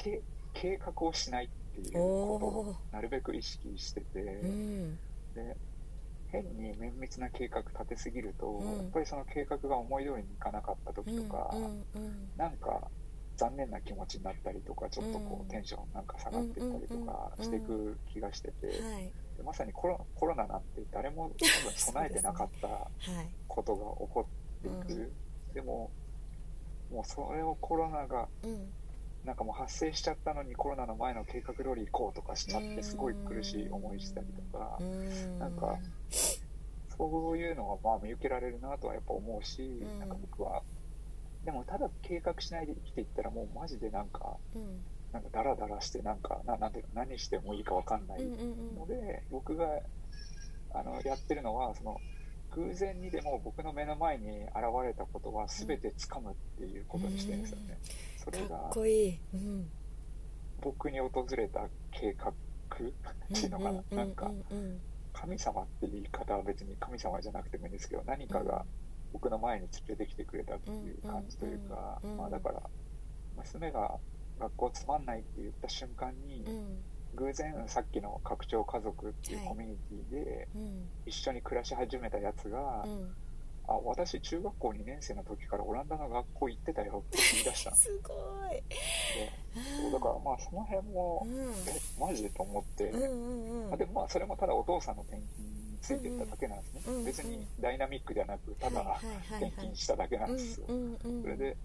Speaker 2: 計計画をしないっていう
Speaker 1: お
Speaker 2: ことを
Speaker 1: お
Speaker 2: なるべく意識してて、
Speaker 1: うん。
Speaker 2: で変に綿密な計画立てすぎると、
Speaker 1: うん。
Speaker 2: やっぱりその計画が思い通りにいかなかった時
Speaker 1: うん
Speaker 2: とか、
Speaker 1: うんうん
Speaker 2: なんか残念な気持ちになったりとかちょっとこ
Speaker 1: うん。
Speaker 2: うテンションなんか下がっていったりとか
Speaker 1: うん
Speaker 2: していく気がしてて、
Speaker 1: はい。
Speaker 2: でまさにコロコロナなんて誰も多分備えてなかった
Speaker 1: はい。
Speaker 2: ことが起こっていく、でももうそれをコロナが
Speaker 1: うん
Speaker 2: なんかもう発生しちゃったのにコロナの前の計画通り行こうとかしちゃってすごい苦しい思いしたりとか、
Speaker 1: うん。
Speaker 2: なんかそういうのはまあ見受けられるなとはやっぱ思うし、
Speaker 1: ん。
Speaker 2: なんか僕はでもただ計画しないで生きていったらもうマジでなんか
Speaker 1: うん。
Speaker 2: なんかダラダラしてなんかななんていうの何してもいいかわかんない
Speaker 1: うんうん。
Speaker 2: ので、僕があのやってるのはその偶然にでも僕の目の前に現れたことは全て掴むっていうことにしてるんですよね、それが
Speaker 1: かっこいい。うん。
Speaker 2: 僕に訪れた計画っていうのかな、なんか
Speaker 1: うん
Speaker 2: 神様っていう言い方は別に神様じゃなくてもいいんですけど何かが僕の前に連れてきてくれたっていう感じというか、まあ、だから娘が学校つまんないって言った瞬間に、
Speaker 1: うん。
Speaker 2: 偶然さっきの拡張家族っていう
Speaker 1: はい。
Speaker 2: コミュニティで
Speaker 1: うん。
Speaker 2: 一緒に暮らし始めたやつが、
Speaker 1: うん
Speaker 2: あ私中学校2年生の時からオランダの学校行ってたよって言い出した。んです
Speaker 1: すごい。
Speaker 2: よそうだからまあその辺も、
Speaker 1: うん。
Speaker 2: えマジでと思って、
Speaker 1: うんうんうん。
Speaker 2: あでもまあそれもただお父さんの転勤についてっただけなんですね、
Speaker 1: うんうん
Speaker 2: 別にダイナミックではなくただ転勤しただけなんですよ、それで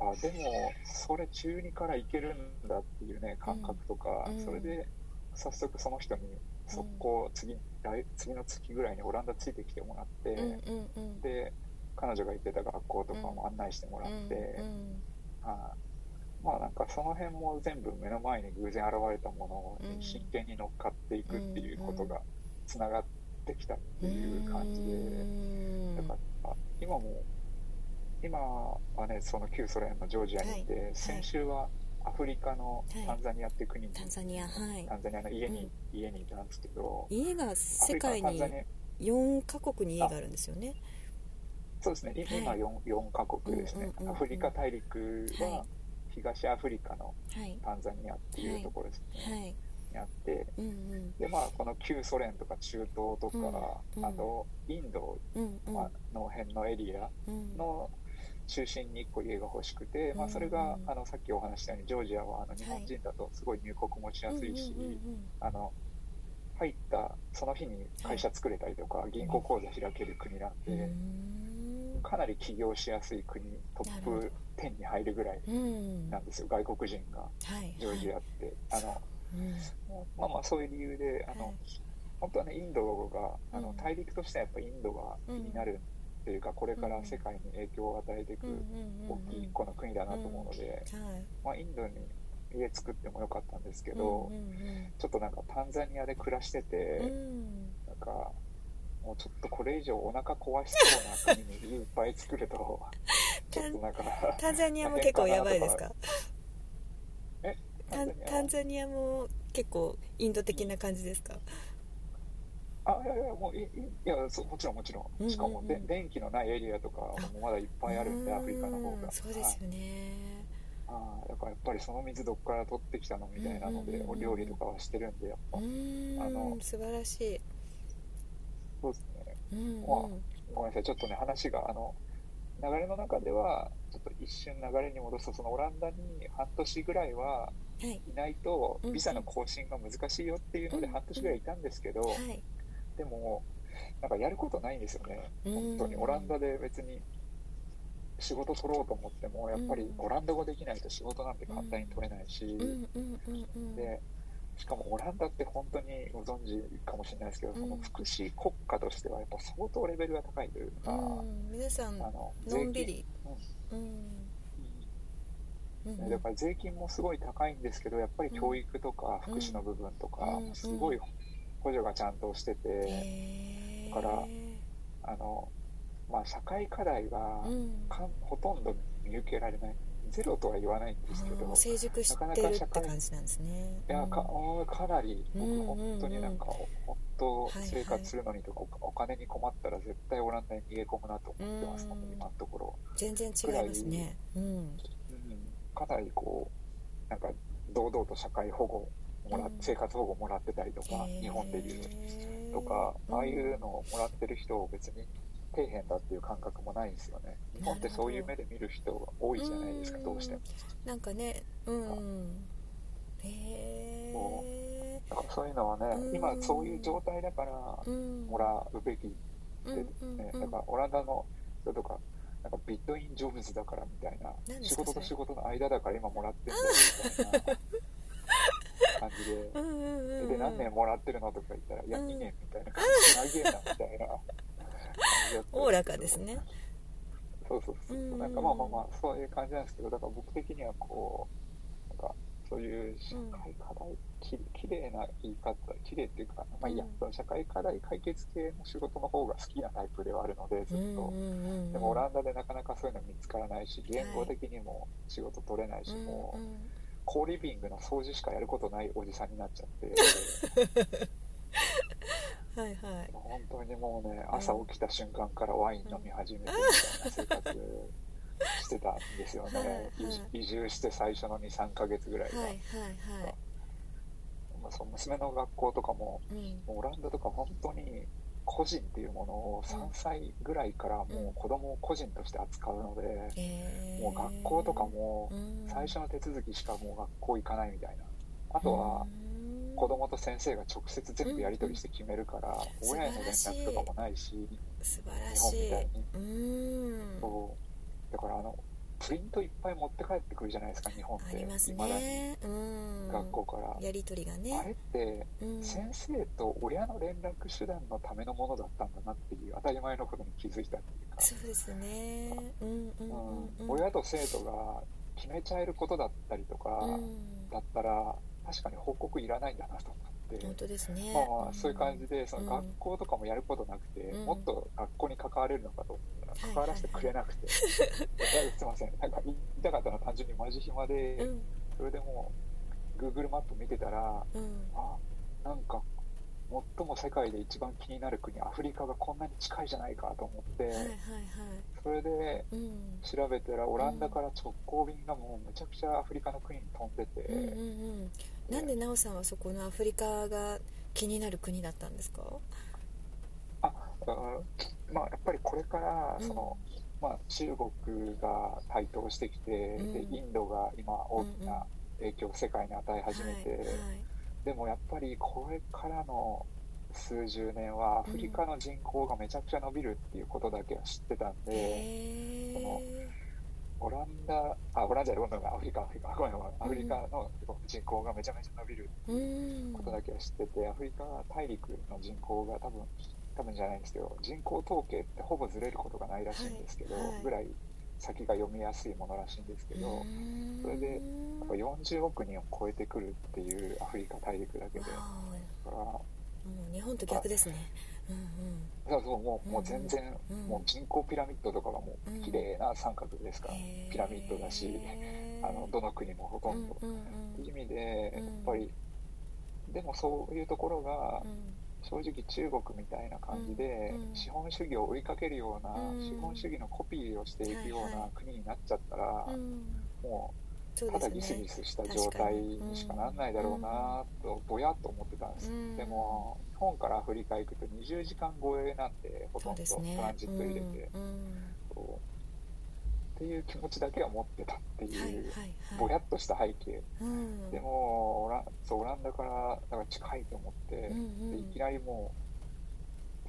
Speaker 2: あでもそれ中2からいけるんだっていうね感覚とか、
Speaker 1: うん。
Speaker 2: それで早速その人に速攻次,、来次の月ぐらいにオランダついてきてもらって、
Speaker 1: うんうんうん。
Speaker 2: で彼女が行ってた学校とかも案内してもらって、
Speaker 1: うん
Speaker 2: はい。まあなんかその辺も全部目の前に偶然現れたもの
Speaker 1: うん
Speaker 2: に真剣に乗っかっていくっていうことがつながってきたっていう感じで、
Speaker 1: うん。
Speaker 2: だから今も今はねその旧ソ連のジョージアにいて、
Speaker 1: はい。
Speaker 2: 先週はアフリカの
Speaker 1: はい。
Speaker 2: タンザニアって国に、
Speaker 1: タンザニアはい。
Speaker 2: タンザニアの家に、家にいたんですけど
Speaker 1: 家が世界に
Speaker 2: タンザニア。
Speaker 1: 4カ国に家があるんですよね。
Speaker 2: そうですね。い今
Speaker 1: はい。
Speaker 2: 4, 4カ国ですね、
Speaker 1: うんうんうんうん。
Speaker 2: アフリカ大陸
Speaker 1: は
Speaker 2: はい。東アフリカの
Speaker 1: はい。
Speaker 2: タンザニアっていうところですね、
Speaker 1: はい。
Speaker 2: って
Speaker 1: うんうん。
Speaker 2: でまあこの旧ソ連とか中東とか、
Speaker 1: うん
Speaker 2: あとインド
Speaker 1: うんうん。
Speaker 2: まあの辺のエリア
Speaker 1: うん。
Speaker 2: の中心に1個家が欲しくて、まあ、それが
Speaker 1: うん
Speaker 2: あのさっきお話ししたようにジョージアはあの日本人だとすごい入国もしやすいし、あの入ったその日に会社作れたりとか、銀行口座開ける国なん
Speaker 1: うん
Speaker 2: で、
Speaker 1: うん
Speaker 2: かなり起業しやすい国トップ10に入るぐらい
Speaker 1: うん
Speaker 2: なんですよ。外国人が
Speaker 1: はい
Speaker 2: ジョージアって。あの
Speaker 1: う。ん。
Speaker 2: まあまあそういう理由であの、
Speaker 1: はい。
Speaker 2: 本当はねインドがあの
Speaker 1: うん。
Speaker 2: 大陸としてはやっぱインドが気になるっていうか、これから世界に影響を与えていく
Speaker 1: うんうんうんうん。
Speaker 2: 大きい一個の国だなと思うので、インドに家作ってもよかったんですけど、
Speaker 1: うんうん
Speaker 2: ちょっとなんかタンザニアで暮らしてて、
Speaker 1: うん。
Speaker 2: なんかもうちょっとこれ以上お腹壊しそうな国に家いっぱい作ると (laughs) ちょっとなんか
Speaker 1: タンザニアも結構やばいですか？
Speaker 2: え？
Speaker 1: タンタンザニアも結構インド的な感じですか？
Speaker 2: あいやいやもういいいやそうもちろんもちろ
Speaker 1: うん
Speaker 2: しかもで電気のないエリアとかもまだいっぱいあるんで
Speaker 1: うん
Speaker 2: アフリカの方が。
Speaker 1: そうですよね。
Speaker 2: ああだからやっぱりその水どっから取ってきたのみたいなので、お料理とかはしてるんでやっぱ、あの。
Speaker 1: ん素晴らしい。
Speaker 2: そうですね。
Speaker 1: うんうん。
Speaker 2: まあごめんなさい、ちょっとね、話が、あの、流れの中では、ちょっと一瞬流れに戻すと、そのオランダに半年ぐらいは
Speaker 1: はい。
Speaker 2: いないと
Speaker 1: うん、
Speaker 2: ビザの更新が難しいよっていうので、
Speaker 1: うん。
Speaker 2: 半年ぐらいいたんですけど、
Speaker 1: はい
Speaker 2: でも、なんかやることないんですよね。
Speaker 1: うん。
Speaker 2: 本当に。オランダで別に仕事取ろうと思っても、やっぱりオランダ語できないと仕事なんて簡単に取れないし、で、しかもオランダって本当にご存知かもしれないですけど、その
Speaker 1: うん
Speaker 2: 福祉国家としてはやっぱ相当レベルが高いというか、
Speaker 1: うん。皆さん
Speaker 2: あの
Speaker 1: のんびり。
Speaker 2: うん。
Speaker 1: うん。
Speaker 2: だから税金もすごい高いんですけど、やっぱり教育とか福祉の部分とか
Speaker 1: うん、
Speaker 2: すごい補助がちゃんとしてて、だからあの、まあ、社会課題が
Speaker 1: うん。
Speaker 2: かんほとんど見受けられない、ゼロとは言わないんですけど、
Speaker 1: 成熟してるって感じなんですね。
Speaker 2: いやかおかなり僕
Speaker 1: うん
Speaker 2: 本当になんか本当生活するのにとかおお金に困ったら絶対オランダに逃げ込むなと思ってますもん
Speaker 1: うん。
Speaker 2: 今のところ、
Speaker 1: 全然違いますね。うん。
Speaker 2: うん、かなりこうなんか堂々と社会保護もらっ
Speaker 1: うん
Speaker 2: 生活保護もらってたりとか日本でいうとかああいうのをもらってる人を別に底辺だっていう感覚もないんですよね。日本ってそういう目で見る人が多いじゃないですか
Speaker 1: うん。
Speaker 2: どうしても。
Speaker 1: なんかねうんへ
Speaker 2: そ
Speaker 1: え
Speaker 2: そういうのはね
Speaker 1: うん
Speaker 2: 今そういう状態だから
Speaker 1: うん。
Speaker 2: もらうべき
Speaker 1: うん
Speaker 2: で、
Speaker 1: うんうん。
Speaker 2: ねだからオランダの人とか、なんかビットインジョブズだからみたいな仕事と仕事の間だから今もらってるみたいな (laughs) 感じで、
Speaker 1: うんうんうんうん。
Speaker 2: で、何年もらってるのとか言ったら、いや、
Speaker 1: うん。
Speaker 2: 2年みたいな感じで、長えなみたいな。感じだった
Speaker 1: おおらかですね。
Speaker 2: そうそうそう。
Speaker 1: う。ん。
Speaker 2: なんかまあまあまあ、そういう感じなんですけど、だから僕的にはこう、なんか、そういう社会課題、ききれいな言い方、きれいっていうか、まあいいや、
Speaker 1: うん
Speaker 2: 社会課題解決系の仕事の方が好きなタイプではあるので、ずっと。
Speaker 1: うんうんうん
Speaker 2: でもオランダでなかなかそういうの見つからないし、言語的にも仕事取れないし、もう、コーリビングの掃除しかやることないおじさんになっちゃって、
Speaker 1: はいはい。
Speaker 2: 本当にもうね、朝起きた瞬間からワイン飲み始めてみたいな生活してたんですよね。
Speaker 1: はいはい。
Speaker 2: 移移住して最初の2、3ヶ月ぐらいは。
Speaker 1: はいはいはい。
Speaker 2: まあ、その娘の学校とかも、
Speaker 1: うん。
Speaker 2: もうオランダとか本当に個人っていうものを3歳ぐらいからもう子供を個人として扱うので、
Speaker 1: えー。
Speaker 2: もう学校とかも
Speaker 1: うん。
Speaker 2: 最初の手続きしかもう学校行かないみたいな。あとは
Speaker 1: うん。
Speaker 2: 子供と先生が直接全部やり取りして決めるから、
Speaker 1: うん。
Speaker 2: 親への連絡とかもないし、
Speaker 1: 素晴ら
Speaker 2: 日本みたいに。
Speaker 1: うん。
Speaker 2: そう。だからあの、プリントいっぱい持って帰ってくるじゃないですか、日本って。
Speaker 1: あります
Speaker 2: 未だに。
Speaker 1: ねうん。
Speaker 2: 学校から。
Speaker 1: やりとりが
Speaker 2: あ
Speaker 1: ね
Speaker 2: れって、
Speaker 1: うん。
Speaker 2: 先生と親の連絡手段のためのものだったんだなっていう当たり前のことに気づいたっていうか、
Speaker 1: そうですね。
Speaker 2: 親と生徒が決めちゃえることだったりとか、
Speaker 1: うん。
Speaker 2: だったら確かに報告いらないんだなと。思って、
Speaker 1: 本当ですね。
Speaker 2: まあまあそういう感じでその
Speaker 1: うん
Speaker 2: 学校とかもやることなくて、
Speaker 1: うん。
Speaker 2: もっと学校に関われるのかと思ったら
Speaker 1: はい
Speaker 2: 関わらせてくれなくて、(laughs) いやすいません。なんか言いたかったのは単純にマジ暇で、
Speaker 1: うん。
Speaker 2: それでもう Google マップ見てたら
Speaker 1: うん。
Speaker 2: あなんか最も世界で一番気になる国アフリカがこんなに近いじゃないかと思って、
Speaker 1: はいはいはい。
Speaker 2: それで
Speaker 1: うん。
Speaker 2: 調べたらオランダから直行便がもうむちゃくちゃアフリカの国に飛んでて、
Speaker 1: うんうんうんなんで奈緒さんはそこのアフリカが気になる国だったんですか？
Speaker 2: あうんまあやっぱりこれからその、まあ、中国が台頭してきて、
Speaker 1: うん。
Speaker 2: でインドが今大きな影響を世界に与え始めて、
Speaker 1: はいはい。
Speaker 2: でもやっぱりこれからの数十年はアフリカの人口がめちゃくちゃ伸びるっていうことだけは知ってたんで、
Speaker 1: へ
Speaker 2: その
Speaker 1: え
Speaker 2: オランダあオランダじゃないアフリカアフリカごめんごめんアフリカの人口がめちゃめちゃ伸びる
Speaker 1: うん。
Speaker 2: ことだけは知ってて、アフリカ大陸の人口が多分多分じゃないんですけど人口統計ってほぼずれることがないらしいんですけど、
Speaker 1: はい。はい。
Speaker 2: ぐらい先が読みやすいものらしいんですけど、
Speaker 1: うん。
Speaker 2: それでやっぱ40億人を超えてくるっていうアフリカ大陸だけで、だ
Speaker 1: わ
Speaker 2: から
Speaker 1: おもう日本と逆ですねうん
Speaker 2: そうそうもうもう全然、
Speaker 1: うん。
Speaker 2: もう人口ピラミッドとかがも
Speaker 1: うん。
Speaker 2: う綺麗な三角ですから、
Speaker 1: うん
Speaker 2: ピラミッドだし、(laughs) あのどの国もほとんど。
Speaker 1: うんうん
Speaker 2: いう意味で、
Speaker 1: うん。
Speaker 2: やっぱり、でもそういうところが
Speaker 1: う、ん。
Speaker 2: 正直中国みたいな感じで、
Speaker 1: うんうん。
Speaker 2: 資本主義を追いかけるような、
Speaker 1: うん。
Speaker 2: 資本主義のコピーをしていくようない国になっちゃったら、
Speaker 1: うん。
Speaker 2: も
Speaker 1: そう
Speaker 2: ただギスギスした状態にしかなんないだろうなとぼやっと思ってたんです、
Speaker 1: うん。
Speaker 2: でも日本からアフリカ行くと20時間超えなんでほとんどトランジット入れて、
Speaker 1: うん。うん。
Speaker 2: っていう気持ちだけは持ってたっていう、
Speaker 1: はいはいはい。
Speaker 2: ぼやっとした背景。
Speaker 1: うん。
Speaker 2: でもオラそうオランダからだから近いと思って、
Speaker 1: うんうん。
Speaker 2: でいきなりも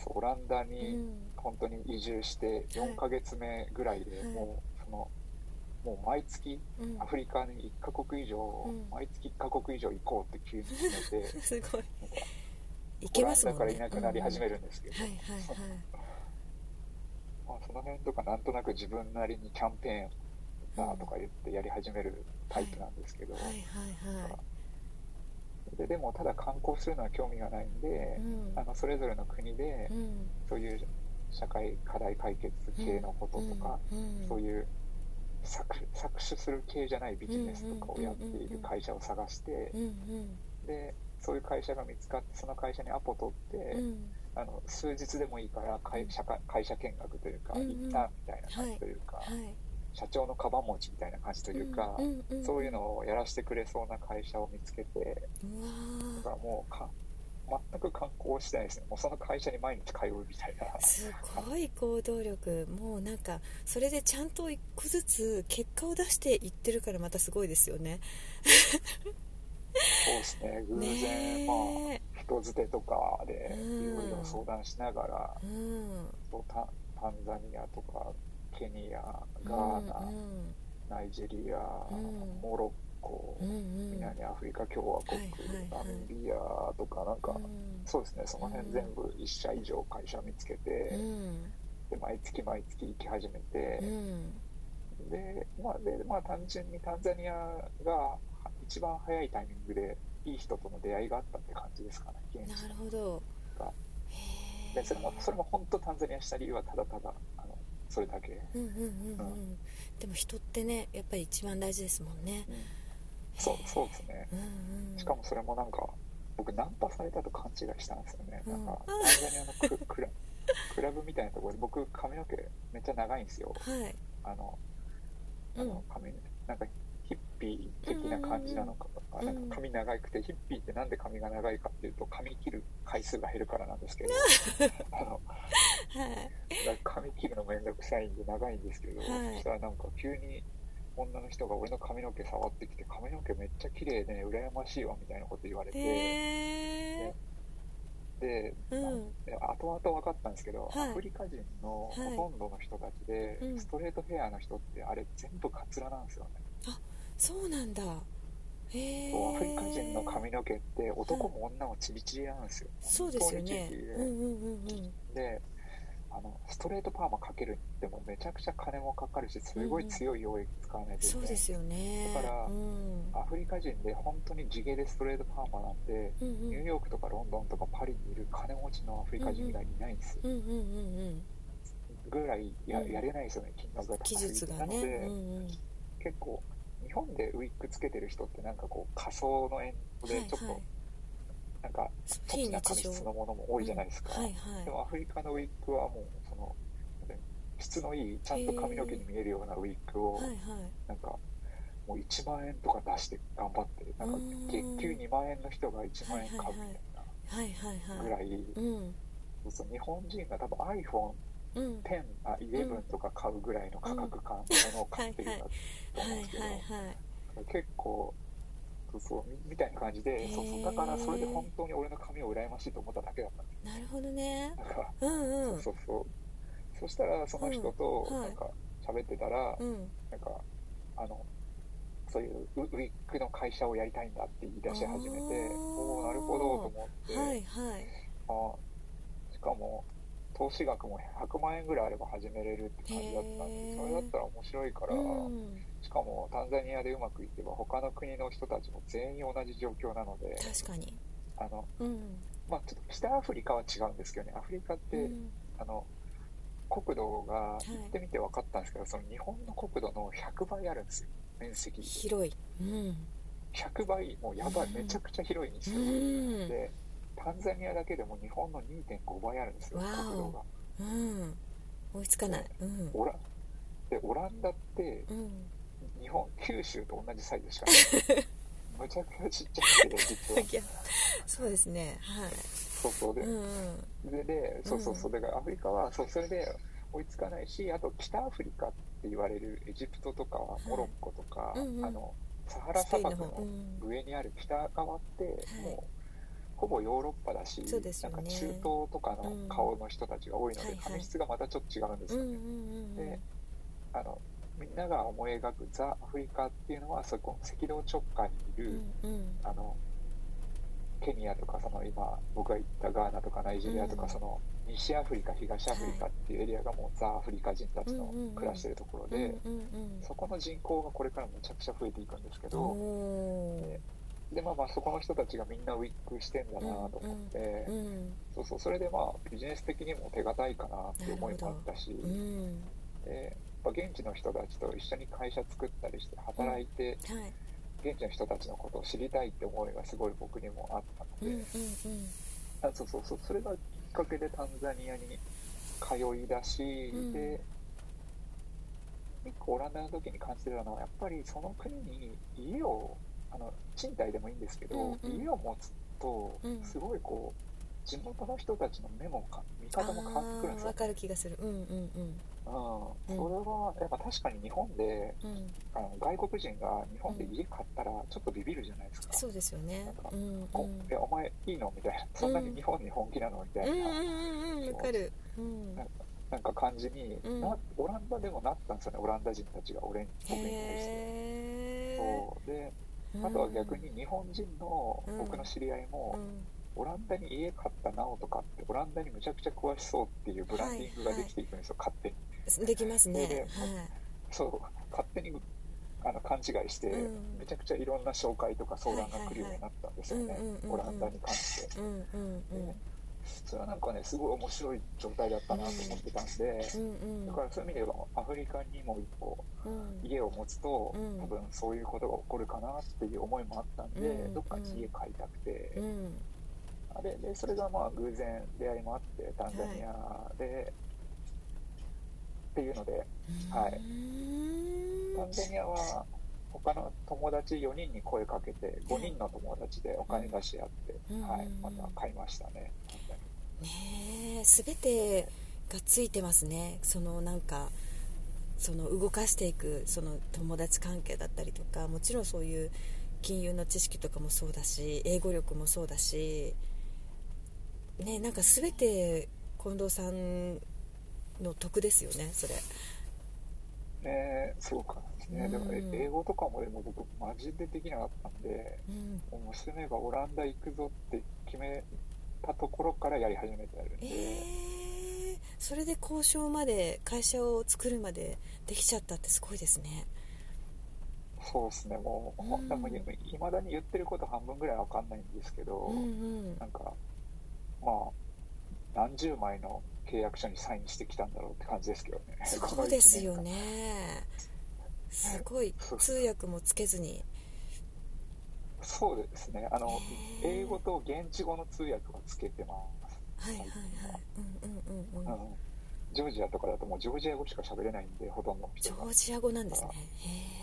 Speaker 2: うオランダ
Speaker 1: う
Speaker 2: に
Speaker 1: ん。
Speaker 2: 本当に移住して4ヶ月目ぐらいで、
Speaker 1: はい。
Speaker 2: もうそのもう毎月
Speaker 1: うん。
Speaker 2: アフリカに1カ国以上、
Speaker 1: うん。
Speaker 2: 毎月1カ国以上行こうって急に決めて (laughs)
Speaker 1: すごい。
Speaker 2: なんか
Speaker 1: いけますもんね。
Speaker 2: からいなくなり始めるんですけど、
Speaker 1: うん。うんはいはいはい。
Speaker 2: まあ、その辺とかなんとなく自分なりにキャンペーンだとか言ってやり始めるタイプなんですけど、
Speaker 1: はいはいはい。
Speaker 2: ででもただ観光するのは興味がないんで、
Speaker 1: うん。
Speaker 2: あのそれぞれの国で
Speaker 1: うん。
Speaker 2: そういう社会課題解決系のこととか、
Speaker 1: うん。
Speaker 2: そういう搾取搾取する系じゃないビジネスとかをやっている会社を探してでそういう会社が見つかってその会社にアポ取って、
Speaker 1: うん
Speaker 2: あの数日でもいいから会社か会社見学というか、
Speaker 1: うんうん。
Speaker 2: 行ったみたいな感じというか、
Speaker 1: はい。
Speaker 2: 社長のカバン持ちみたいな感じというか、
Speaker 1: んんん
Speaker 2: そういうのをやらせてくれそうな会社を見つけて
Speaker 1: う
Speaker 2: だか
Speaker 1: わ
Speaker 2: らもうか全く観光してないですね。もうその会社に毎日通うみたいな。
Speaker 1: ーすごい行動力。もうなんかそれでちゃんと一個ずつ結果を出していってるからまたすごいですよね。
Speaker 2: そうですね。(laughs) 偶然、まあ人づてとかで
Speaker 1: うん
Speaker 2: いろいろ相談しながら、
Speaker 1: うん。
Speaker 2: そうタタンザニアとかケニアガ
Speaker 1: うん
Speaker 2: ーナ、ナイジェリア、
Speaker 1: うん。
Speaker 2: モロッコ、
Speaker 1: うんうん。
Speaker 2: 南アフリカ共和国、ナミビアとかなんか、
Speaker 1: うん。
Speaker 2: そうですねその辺
Speaker 1: うん。
Speaker 2: 全部1社以上会社見つけて、
Speaker 1: うん。
Speaker 2: で毎月毎月行き始めて
Speaker 1: う、ん。
Speaker 2: でまあでまあ単純にタンザニアが一番早いタイミングでいい人との出会いがあったって感じですかね現地
Speaker 1: なるほど。
Speaker 2: でそれもそれも本当タンザニアした理由はただただあのそれだけ、
Speaker 1: うんうんうんうんでも人ってねやっぱり一番大事ですもんね
Speaker 2: そうそうですね。
Speaker 1: うんうん。
Speaker 2: しかもそれもなんか僕ナンパされたと勘違いしたんですよね、
Speaker 1: うん。
Speaker 2: なんかタンザニアのク (laughs) クラクラブみたいなところで僕髪の毛めっちゃ長いんですよ。
Speaker 1: はい。
Speaker 2: あのあ
Speaker 1: うん。
Speaker 2: の髪なんかヒッピー的な感じなのか、あ
Speaker 1: うん。
Speaker 2: なんか髪長くてヒッピーってなんで髪が長いかっていうと髪切る回数が減るからなんですけど。(laughs) あの
Speaker 1: はい。
Speaker 2: 髪切るのめんどくさいんで長いんですけど、
Speaker 1: はい。
Speaker 2: そしたらなんか急に女の人が俺の髪の毛触ってきて髪の毛めっちゃ綺麗でね羨ましいわみたいなこと言われて、
Speaker 1: へえ
Speaker 2: で、
Speaker 1: うん。
Speaker 2: で後々分かったんですけど、
Speaker 1: はい。
Speaker 2: アフリカ人の
Speaker 1: はい。
Speaker 2: ほとんどの人たちで、
Speaker 1: うん。
Speaker 2: ストレートヘアの人ってあれ全部カツラなんですよね、
Speaker 1: そうなんだ。へえ
Speaker 2: そうアフリカ人の髪の毛って男も女もチリチリなんですよ、
Speaker 1: そうですよね。うんうんうんうん。
Speaker 2: であのストレートパーマかけるってもめちゃくちゃ金もかかるしすごい強い溶液使わないといけない、
Speaker 1: そうですよね。
Speaker 2: だから
Speaker 1: うん。
Speaker 2: アフリカ人で本当に地毛でストレートパーマなんて、
Speaker 1: うんうん。
Speaker 2: ニューヨークとかロンドンとかパリにいる金持ちのアフリカ人以外にいないんですよ、
Speaker 1: うんうんうんうん。
Speaker 2: ぐらいや,、
Speaker 1: うん
Speaker 2: やれないですよね金額が高
Speaker 1: 技
Speaker 2: すぎて。
Speaker 1: ね
Speaker 2: なので、
Speaker 1: うんうん。
Speaker 2: 結構日本でウィッグつけてる人ってなんかこう仮想の演出でちょっと、
Speaker 1: はいはい
Speaker 2: なんかチョキな髪質のものも多いじゃないですか、
Speaker 1: はいはい。
Speaker 2: でもアフリカのウィッグはもうその質のいいちゃんと髪の毛に見えるようなウィッグを
Speaker 1: はいはい。
Speaker 2: なんかもう1万円とか出して頑張ってなんか
Speaker 1: うん
Speaker 2: 月給2万円の人が1万円買うみたい
Speaker 1: はいはいはい。
Speaker 2: なぐらい、
Speaker 1: うん。
Speaker 2: そうそう日本人が多分 iPhone10
Speaker 1: うん。
Speaker 2: あ11とか買うぐらいの価格感のものを買ってるんだと思うんですけど、
Speaker 1: はい。
Speaker 2: 結構そうそうみみたいな感じでそうそうだからそれで本当に俺の髪を羨ましいと思っただけだった。
Speaker 1: なるほどね。
Speaker 2: なんか
Speaker 1: うんうん。
Speaker 2: そうそうそしたらその人となんか喋ってたら、
Speaker 1: うん。
Speaker 2: なんかあのそういうウウィッグの会社をやりたいんだって言い出し始めておおなるほどと思って、
Speaker 1: はいはい。
Speaker 2: あしかも投資額も100万円ぐらいあれば始めれるって感じだったんでそれだったら面白いから、
Speaker 1: うん。
Speaker 2: しかもタンザニアでうまくいけば他の国の人たちも全員同じ状況なので
Speaker 1: 確かに。
Speaker 2: あの、
Speaker 1: うん。
Speaker 2: まあ、ちょっと北アフリカは違うんですけどねアフリカって、
Speaker 1: うん。
Speaker 2: あの国土が
Speaker 1: い。
Speaker 2: 行ってみて分かったんですけど、その日本の国土の100倍あるんですよ面積
Speaker 1: 広い。うん。
Speaker 2: 100倍もうやばい、
Speaker 1: うん。
Speaker 2: めちゃくちゃ広いんです
Speaker 1: う
Speaker 2: よ、
Speaker 1: ん。
Speaker 2: でタンザニアだけでも日本の2.5倍あるんですよ国土が。
Speaker 1: うん。追いつかない。うん。
Speaker 2: オラでオランダって
Speaker 1: うん。
Speaker 2: 日本九州と同じサイズしかない。(laughs) むちゃくちゃちっちゃくて実は。
Speaker 1: そうですね。はい。
Speaker 2: そうそうで,、
Speaker 1: うんうん。
Speaker 2: ででそうそうそう。だからアフリカはそうそれで追いつかないしあと北アフリカって言われるエジプトとか
Speaker 1: い。
Speaker 2: モロッコとか、
Speaker 1: うんうん。
Speaker 2: あのサハラ砂漠の上にある北側って、
Speaker 1: はい。
Speaker 2: もうほぼヨーロッパだし、
Speaker 1: ね。
Speaker 2: なんか中東とかの顔の人たちが多いので、
Speaker 1: うん
Speaker 2: 髪質がまたちょっと違うんですよね、であのみんなが思い描くザ・アフリカっていうのはそこ赤道直下にいる、
Speaker 1: うんうん。
Speaker 2: あのケニアとかその今僕が行ったガーナとかナイジェリアとか、
Speaker 1: うん
Speaker 2: その西アフリカ東アフリカっていうエリアがもうザ・アフリカ人たちの暮らしてるところで、そこの人口がこれからめちゃくちゃ増えていくんですけど、
Speaker 1: お
Speaker 2: でまあまあそこの人たちがみんなウィッグしてんだなと思って、
Speaker 1: ーうん
Speaker 2: そうそうそれでまあビジネス的にも手堅いかなって思いもあったし、
Speaker 1: うん。
Speaker 2: でやっぱ現地の人たちと一緒に会社作ったりして働いて、
Speaker 1: はい。
Speaker 2: 現地の人たちのことを知りたいって思いがすごい僕にもあったので、
Speaker 1: うんうんうん。
Speaker 2: あそうそうそうそれがきっかけでタンザニアに通い出し、
Speaker 1: うん。
Speaker 2: で一個オランダの時に感じてたのはやっぱりその国に家をあの賃貸でもいいんですけど、
Speaker 1: うんうん。
Speaker 2: 家を持つと
Speaker 1: うん。
Speaker 2: すごいこう地元の人たちの目もか見方も変わってくるんですよ。
Speaker 1: わ、かる気がする。うんうんうん。
Speaker 2: うん、
Speaker 1: うん。
Speaker 2: それはやっぱ確かに日本で
Speaker 1: うん。
Speaker 2: あの外国人が日本で家買ったらちょっとビビるじゃないですか、
Speaker 1: そうですよね。
Speaker 2: なんか
Speaker 1: うんうん。
Speaker 2: こいやお前いいの？みたいな。そんなに日本に本気なの？みたいな、
Speaker 1: うんうんうんうん。わかる。うん。
Speaker 2: なんかなんか感じに、
Speaker 1: うん。
Speaker 2: なオランダでもなったんですよねオランダ人たちが俺に僕に対して。
Speaker 1: へ
Speaker 2: そう。で
Speaker 1: ー
Speaker 2: あとは逆に日本人の
Speaker 1: うん
Speaker 2: 僕の知り合いも、
Speaker 1: うん。
Speaker 2: オランダに家買ったなおとかってオランダにむちゃくちゃ詳しそうっていうブランディングができていくんですよ、勝手に。
Speaker 1: できますね。
Speaker 2: で
Speaker 1: はい。
Speaker 2: そう勝手にあの勘違いして、
Speaker 1: うん。
Speaker 2: めちゃくちゃいろんな紹介とか相談が来るようになったんですよね、
Speaker 1: はいはいはい
Speaker 2: オランダに関して、
Speaker 1: うんうんうん。
Speaker 2: でそれはなんかねすごい面白い状態だったなと思ってたんで、
Speaker 1: うんうん。
Speaker 2: だからそういう意味ではアフリカにも一歩
Speaker 1: うん。
Speaker 2: 家を持つと、
Speaker 1: うん。
Speaker 2: 多分そういうことが起こるかなっていう思いもあったんで、
Speaker 1: うん
Speaker 2: どっかに家買いたくて、
Speaker 1: うん。
Speaker 2: あれでそれがまあ偶然出会いもあってタンザニアで、っていうのではい。
Speaker 1: うん。
Speaker 2: タンザニアは他の友達4人に声かけて5人の友達でお金出し合って、
Speaker 1: うん。
Speaker 2: はい。
Speaker 1: うん、
Speaker 2: また買いましたね
Speaker 1: ねえ全てがついてますね。そのなんかその動かしていくその友達関係だったりとかもちろんそういう金融の知識とかもそうだし英語力もそうだしねなんか全て近藤さんの得ですよねそれ。
Speaker 2: アねそうかね、でも
Speaker 1: うん。
Speaker 2: 英語とかもでも僕マジでできなかったんで
Speaker 1: うん。
Speaker 2: もう娘がオランダ行くぞって決めたところからやり始めてやるんで、
Speaker 1: えー、それで交渉まで会社を作るまでできちゃったってすごいですね。
Speaker 2: そうですね。もう、
Speaker 1: うん
Speaker 2: でもいまだに言ってること半分ぐらいわかんないんですけど、
Speaker 1: うんうん。
Speaker 2: なんかまあ何十枚の契約書にサインしてきたんだろうって感じですけどね。
Speaker 1: そうですよね。(laughs) すごい通訳もつけずに
Speaker 2: そうですね。あの英語と現地語の通訳はつけてます。
Speaker 1: はいはいはい。うんうんうんうん。
Speaker 2: うんジョージアとかだともうジョージア語しか喋れないんでほとんど人が。
Speaker 1: ョージア語なんですね。へ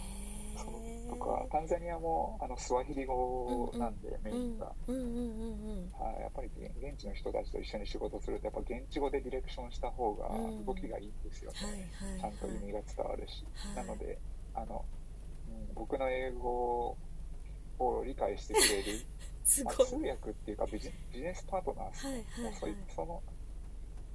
Speaker 2: とかタンザニアもあのスワヒリ語なんで、メインが、
Speaker 1: うんうんうんうん
Speaker 2: はい、やっぱり現地の人たちと一緒に仕事するとやっぱ現地語でディレクションした方が
Speaker 1: うん。
Speaker 2: 動きがいいんですよ。ね、
Speaker 1: はいはい。
Speaker 2: ちゃんと意味が伝わるし、
Speaker 1: はい。
Speaker 2: なのであの、うん、僕の英語を理解してくれる。(laughs) まあ通訳っていうかビジビジネスパートナー。ですね、
Speaker 1: はいはい。はい
Speaker 2: その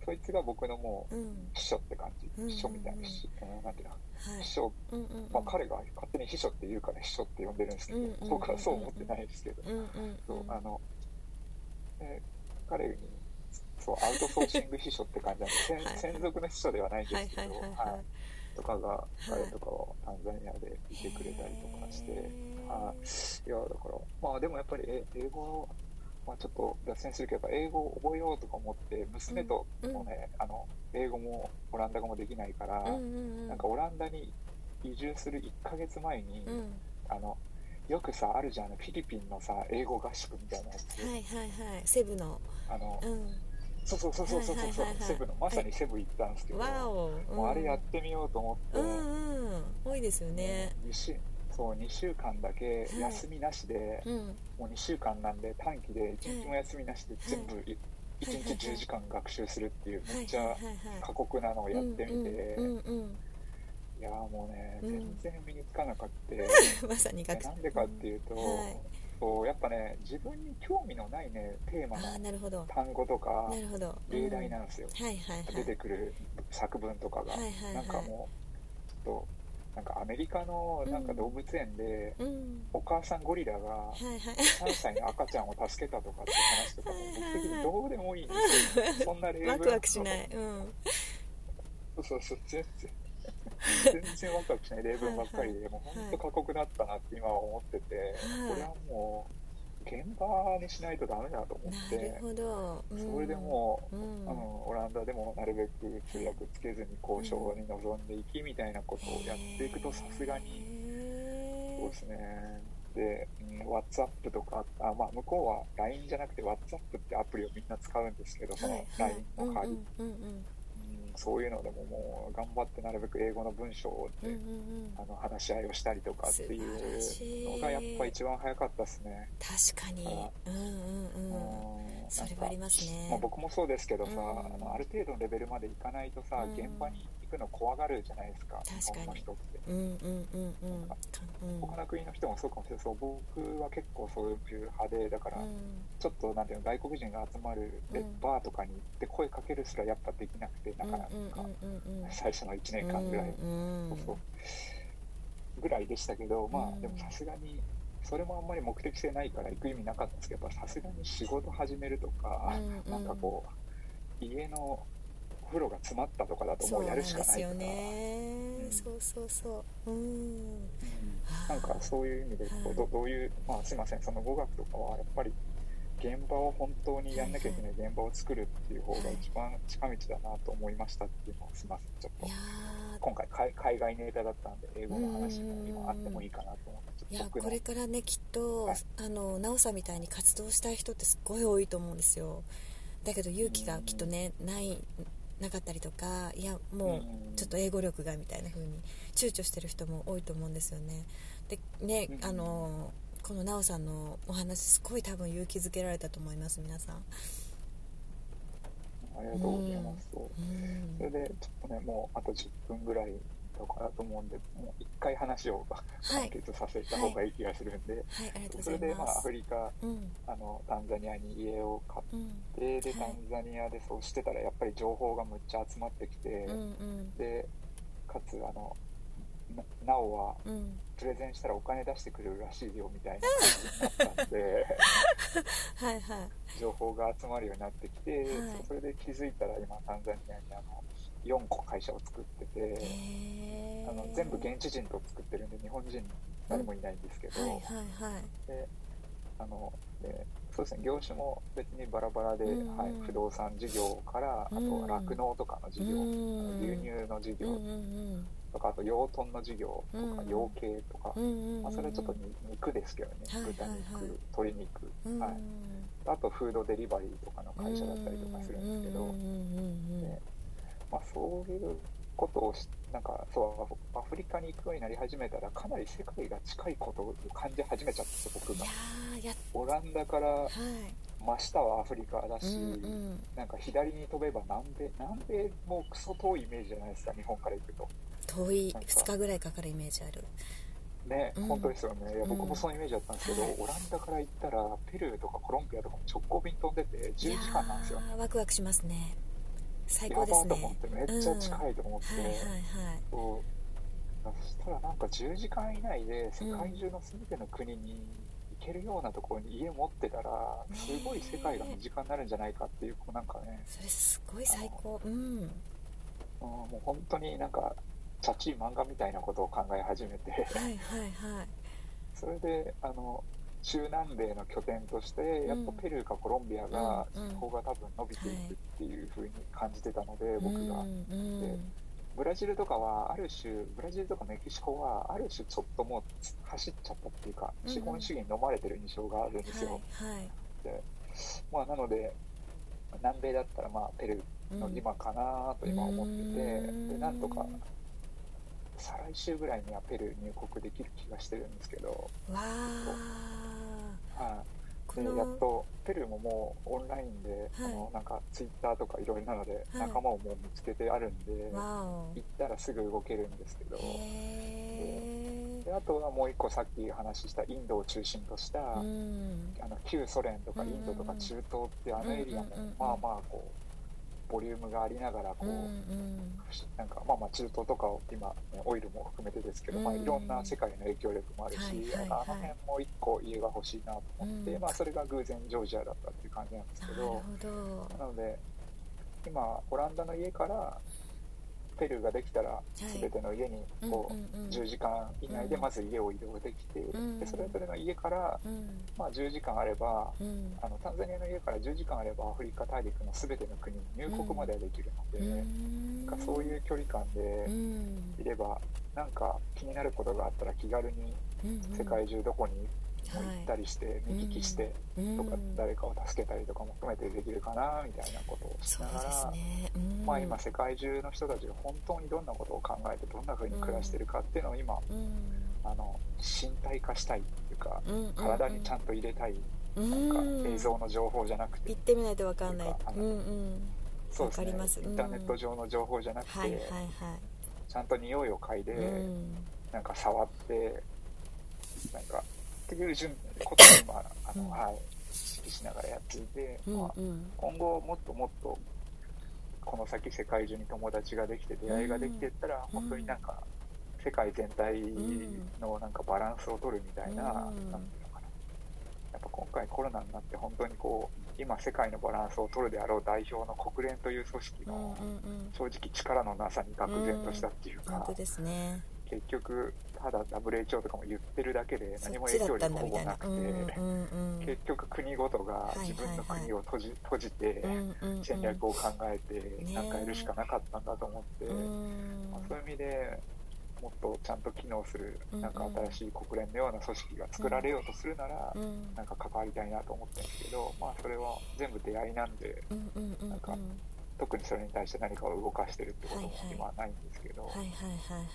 Speaker 2: そいつが僕のもう
Speaker 1: うん。
Speaker 2: 秘書って感じ、
Speaker 1: うん
Speaker 2: 秘書みたいな、しうんなんていうの。
Speaker 1: はい
Speaker 2: 秘書、
Speaker 1: うんうん。うん
Speaker 2: まあ、彼が勝手に秘書って言うから秘書って呼んでるんですけど、
Speaker 1: うんうんうんうん。
Speaker 2: 僕はそう思ってないですけど、
Speaker 1: うんうん
Speaker 2: そうあの、えー彼にそうアウトソーシング秘書って感じなんで、専
Speaker 1: はいはい。
Speaker 2: 専属の秘書ではないんですけど、
Speaker 1: はいはいはいはい。
Speaker 2: はいとかが、
Speaker 1: い
Speaker 2: 彼とかをタンザニアでいてくれたりとかして、はい、いや、だから、まあでもやっぱりえ英語、まあちょっと脱線するけど、英語を覚えようとか思って、娘ともね、あの、英語もオランダ語もできないから、
Speaker 1: うんうんうん。
Speaker 2: なんかオランダに移住する1ヶ月前に、
Speaker 1: うん。
Speaker 2: あの、よくさ、あるじゃん、あのフィリピンのさ、英語合宿みたいなやつ。
Speaker 1: はいはいはい。セブの。
Speaker 2: あの、
Speaker 1: うん
Speaker 2: そうそうそうそうそうそう、
Speaker 1: はいはいはいはい
Speaker 2: セブのまさにセブ行ったんですけど、
Speaker 1: わお、うん。
Speaker 2: もうあれやってみようと思って、
Speaker 1: うんうん多いですよね。
Speaker 2: 2週そう2週間だけ
Speaker 1: はい
Speaker 2: 休みなしで、
Speaker 1: うん。
Speaker 2: もう2週間なんで短期で1日も休みなしで全部い
Speaker 1: はい。
Speaker 2: 1日10時間学習するっていう
Speaker 1: はい
Speaker 2: めっちゃ
Speaker 1: はい。はいはい
Speaker 2: 過酷なのをやってみて、いやーもうね
Speaker 1: うん。
Speaker 2: 全然身につかなかった、
Speaker 1: う (laughs) んまさに
Speaker 2: なんでかっていうと、
Speaker 1: はい
Speaker 2: そうやっぱね自分に興味のないねテーマの単語とか例題なんですよ、
Speaker 1: はいはいはい。
Speaker 2: 出てくる作文とかが、
Speaker 1: はいはいはい。
Speaker 2: なんかもうちょっとなんかアメリカのなんか動物園で、
Speaker 1: うん。
Speaker 2: お母さんゴリラが
Speaker 1: はいはい。
Speaker 2: 3歳の赤ちゃんを助けたとかって話とかも僕的にどうでもいいんですよ。そんな例文。(laughs)
Speaker 1: ワクワクしない。うん。
Speaker 2: そうそうそう全然全然ワクワクしない例文ばっかりでもう本当過酷だったなって今は思ってて、
Speaker 1: はい。
Speaker 2: これはもう現場にしないとダメだと思っ
Speaker 1: な
Speaker 2: て
Speaker 1: るほど、うん。
Speaker 2: それでもう、
Speaker 1: うん。
Speaker 2: あのオランダでもなるべく通訳つけずに交渉に臨んでいきみたいなことをやっていくとさすがに。そうですね。で、うん、WhatsApp とかあ、まあ、向こうは LINE じゃなくて WhatsApp ってアプリをみんな使うんですけどその
Speaker 1: はいはい。
Speaker 2: LINE の代わり、そういうのでももう頑張ってなるべく英語の文章で、
Speaker 1: うんうんうん。
Speaker 2: あの話し合いをしたりとかってい
Speaker 1: う
Speaker 2: のがやっぱ一番早かったですね。
Speaker 1: 確かに。うんうんうん。
Speaker 2: うん
Speaker 1: それはありますね。
Speaker 2: まあ、僕もそうですけどさ、
Speaker 1: うん
Speaker 2: あのある程度のレベルまでいかないとさ、
Speaker 1: うん
Speaker 2: 現場に行くの怖がるじゃないですか
Speaker 1: 確かに。
Speaker 2: 人って。
Speaker 1: うんうんうんうん。
Speaker 2: 他の国の人もそうかもしれないそう僕は結構そういう派でだから、
Speaker 1: うん。
Speaker 2: ちょっとなんていうの外国人が集まるレ
Speaker 1: うん。
Speaker 2: バーとかに行って声かけるすらやっぱできなくてなかなか、最初の1年間ぐらい、ぐらいでしたけど、ま
Speaker 1: うん。
Speaker 2: あでもさすがにそれもあんまり目的性ないから行く意味なかったんですけどやっぱさすがに仕事始めるとか、
Speaker 1: うんうん。
Speaker 2: なんかこう家のお風呂が詰まったとかだともうやるしかない
Speaker 1: すよ
Speaker 2: か。
Speaker 1: そうそうそう。うん
Speaker 2: うん。なんかそういう意味でこう
Speaker 1: はい。
Speaker 2: どどういう、まあ、すいませんその語学とかはやっぱり現場を本当にやんなきゃいけない現場を作るっていう方が一番近道だなと思いましたっていうのをすいませんちょっと。今回海海外ネタだったんで英語の話も今あってもいいかなと思って
Speaker 1: ーいやこれからねきっと
Speaker 2: はい。
Speaker 1: あの奈緒さんみたいに活動したい人ってすっごい多いと思うんですよ。だけど勇気がきっとねないなかったりとかいやもうちょっと英語力がみたいな風に躊躇してる人も多いと思うんですよね。でね
Speaker 2: うん。
Speaker 1: あのこの奈緒さんのお話すごい多分勇気づけられたと思います皆さん。
Speaker 2: ありがとうございます、そう
Speaker 1: うん。
Speaker 2: それでちょっとねもうあと10分ぐらいとかだと思うんでもう一回話を完結させた方がいい気がするんで、それでまあアフリカ
Speaker 1: うん
Speaker 2: あのタンザニアに家を買っ
Speaker 1: うん
Speaker 2: てで
Speaker 1: はい
Speaker 2: タンザニアでそうしてたらやっぱり情報がむっちゃ集まってきて、
Speaker 1: うんうん。
Speaker 2: でかつあのななおは
Speaker 1: うん
Speaker 2: プレゼンしたらお金出してくれるらしいよみたいな感じになったんで (laughs)
Speaker 1: はいはい。
Speaker 2: 情報が集まるようになってきて、
Speaker 1: はい。
Speaker 2: それで気づいたら今タンザニアにあの4個会社を作ってて、あの全部現地人と作ってるんで日本人誰もいないんですけど、
Speaker 1: はいはいはい。
Speaker 2: であのでそうですね業種も別にバラバラで、
Speaker 1: うん。うん
Speaker 2: はい、不動産事業からあと
Speaker 1: うん。
Speaker 2: は酪農とかの事業、
Speaker 1: うん。
Speaker 2: 牛乳の事業。
Speaker 1: うんうん
Speaker 2: とかあと養豚の事業とか
Speaker 1: うん。
Speaker 2: 養鶏とか、まあ、それはちょっとに肉ですけどね、豚肉、鶏肉、
Speaker 1: うん
Speaker 2: はい、あとフードデリバリーとかの会社だったりとかするんですけど、
Speaker 1: うんうんうん
Speaker 2: ね。まあ、そういうことをしなんかそうアフリカに行くようになり始めたらかなり世界が近いことを感じ始めちゃって僕が。オランダから
Speaker 1: はい。
Speaker 2: 真下はアフリカだし、
Speaker 1: うんうん。
Speaker 2: なんか左に飛べば南米南米もクソ遠いイメージじゃないですか日本から行くと
Speaker 1: 遠い
Speaker 2: なんか
Speaker 1: 2日ぐらいかかるイメージある。
Speaker 2: ね、
Speaker 1: うん。
Speaker 2: 本当ですよね。いや
Speaker 1: うん。
Speaker 2: 僕もそのイメージだったんですけど、
Speaker 1: はい。
Speaker 2: オランダから行ったらペルーとかコロンビアとかも直行便飛んでて10時間なんですよ。
Speaker 1: いやーワクワクしますね。最
Speaker 2: や
Speaker 1: 高ですね。
Speaker 2: と思ってめっちゃ近いと思って、
Speaker 1: はいはいはい。
Speaker 2: そしたらなんか10時間以内で世界中の全ての国に行けるようなところに家持ってたら
Speaker 1: ね
Speaker 2: すごい世界が身近になるんじゃないかっていうこうなんかね、
Speaker 1: それすごい最高。うん。
Speaker 2: うん、もう本当になんかチャチい漫画みたいなことを考え始めて。
Speaker 1: はいはいはい。
Speaker 2: それであの中南米の拠点としてやっぱペルーかコロンビアが人口が多分伸びていくっていう風に感じてたので僕が。
Speaker 1: うんうん。
Speaker 2: でブラジルとかはある種ブラジルとかメキシコはある種ちょっともう走っちゃったっていうか資本主義に飲まれてる印象があるんですよ、
Speaker 1: はいはい。
Speaker 2: まあなので南米だったらまあペルーの今かなと今思ってて、
Speaker 1: うん。
Speaker 2: でなんとか再来週ぐらいにはペルー入国できる気がしてるんですけど、
Speaker 1: わあ
Speaker 2: でやっとペルーももうオンラインで、
Speaker 1: はい
Speaker 2: あのなんかツイッターとかいろいろなので、
Speaker 1: はい
Speaker 2: 仲間をもう見つけてあるんで、
Speaker 1: わお。
Speaker 2: 行ったらすぐ動けるんですけど、であとはもう一個さっき話したインドを中心とした、
Speaker 1: うん。
Speaker 2: あの旧ソ連とかインドとか中東ってあのエリアもまあまあこうボリュームがありながらこう、
Speaker 1: うんうん。
Speaker 2: なんかまあまあ中東とかを今、ね、オイルも含めてですけど、まあ、
Speaker 1: うん
Speaker 2: いろんな世界の影響力もあるし、
Speaker 1: はいはいはい
Speaker 2: あの辺も一個家が欲しいなと思って、
Speaker 1: うん。
Speaker 2: まあ、それが偶然ジョージアだったっていう感じなんですけど。なので今オランダの家からペルーができたら
Speaker 1: い。
Speaker 2: 全ての家にこう、
Speaker 1: うんうんうん。
Speaker 2: 10時間以内でまず家を移動できて、
Speaker 1: うん。
Speaker 2: でそれぞれの家から、
Speaker 1: うん。
Speaker 2: まあ、10時間あれば
Speaker 1: うん。
Speaker 2: あのタンザニアの家から10時間あればアフリカ大陸の全ての国に入国まではできるので、
Speaker 1: うん。
Speaker 2: なんかそういう距離感で
Speaker 1: うん。
Speaker 2: いればなんか気になることがあったら気軽に
Speaker 1: うん
Speaker 2: 世界中どこにも
Speaker 1: はい
Speaker 2: 行ったりして見聞きして
Speaker 1: うん。
Speaker 2: とか誰かを助けたりとかも含めてできるかなみたいなことをしながら、まあ、今世界中の人たちが本当にどんなことを考えてどんな風に暮らしてるかっていうのを今
Speaker 1: うん。
Speaker 2: あの身体化したい。っていうか
Speaker 1: うん。
Speaker 2: 体にちゃんと入れたい。
Speaker 1: うん。
Speaker 2: なんか映像の情報じゃなくて。
Speaker 1: 行ってみないとわかんない。
Speaker 2: そうですね。インターネット上の情報じゃなくて、
Speaker 1: はいはいはい。
Speaker 2: ちゃんと匂いを嗅いで、
Speaker 1: うん。
Speaker 2: なんか触ってなんかっていう順ことを今あの、
Speaker 1: うん。
Speaker 2: はい意識しながらやっていて、
Speaker 1: うん
Speaker 2: まあ、
Speaker 1: うん。
Speaker 2: 今後もっともっとこの先世界中に友達ができて出会いができていったら、
Speaker 1: うん。
Speaker 2: 本当になんか世界全体のなんかバランスを取るみたいな,、
Speaker 1: うん。
Speaker 2: なんていうのかな。やっぱ今回コロナになって本当にこう今世界のバランスを取るであろう代表の国連という組織の
Speaker 1: うん。
Speaker 2: 正直力のなさに愕然としたっていうか、
Speaker 1: 本当ですね。
Speaker 2: 結局ただ WHO とかも言ってるだけで
Speaker 1: そ
Speaker 2: 何も影響力ほぼなくて、
Speaker 1: うんうんうん。
Speaker 2: 結局国ごとが自分の国を閉じ,、閉じて戦略を考えて
Speaker 1: ね
Speaker 2: なんかやるしかなかったんだと思って、
Speaker 1: うん。
Speaker 2: まあ、そういう意味でもっとちゃんと機能する
Speaker 1: うん
Speaker 2: なんか新しい国連のような組織が作られようとするなら、
Speaker 1: うん。
Speaker 2: なんか関わりたいなと思ってるんですけど、まあ、それは全部出会いなんでなんか特にそれに対して何かを動かしてるってことも今はないんですけど、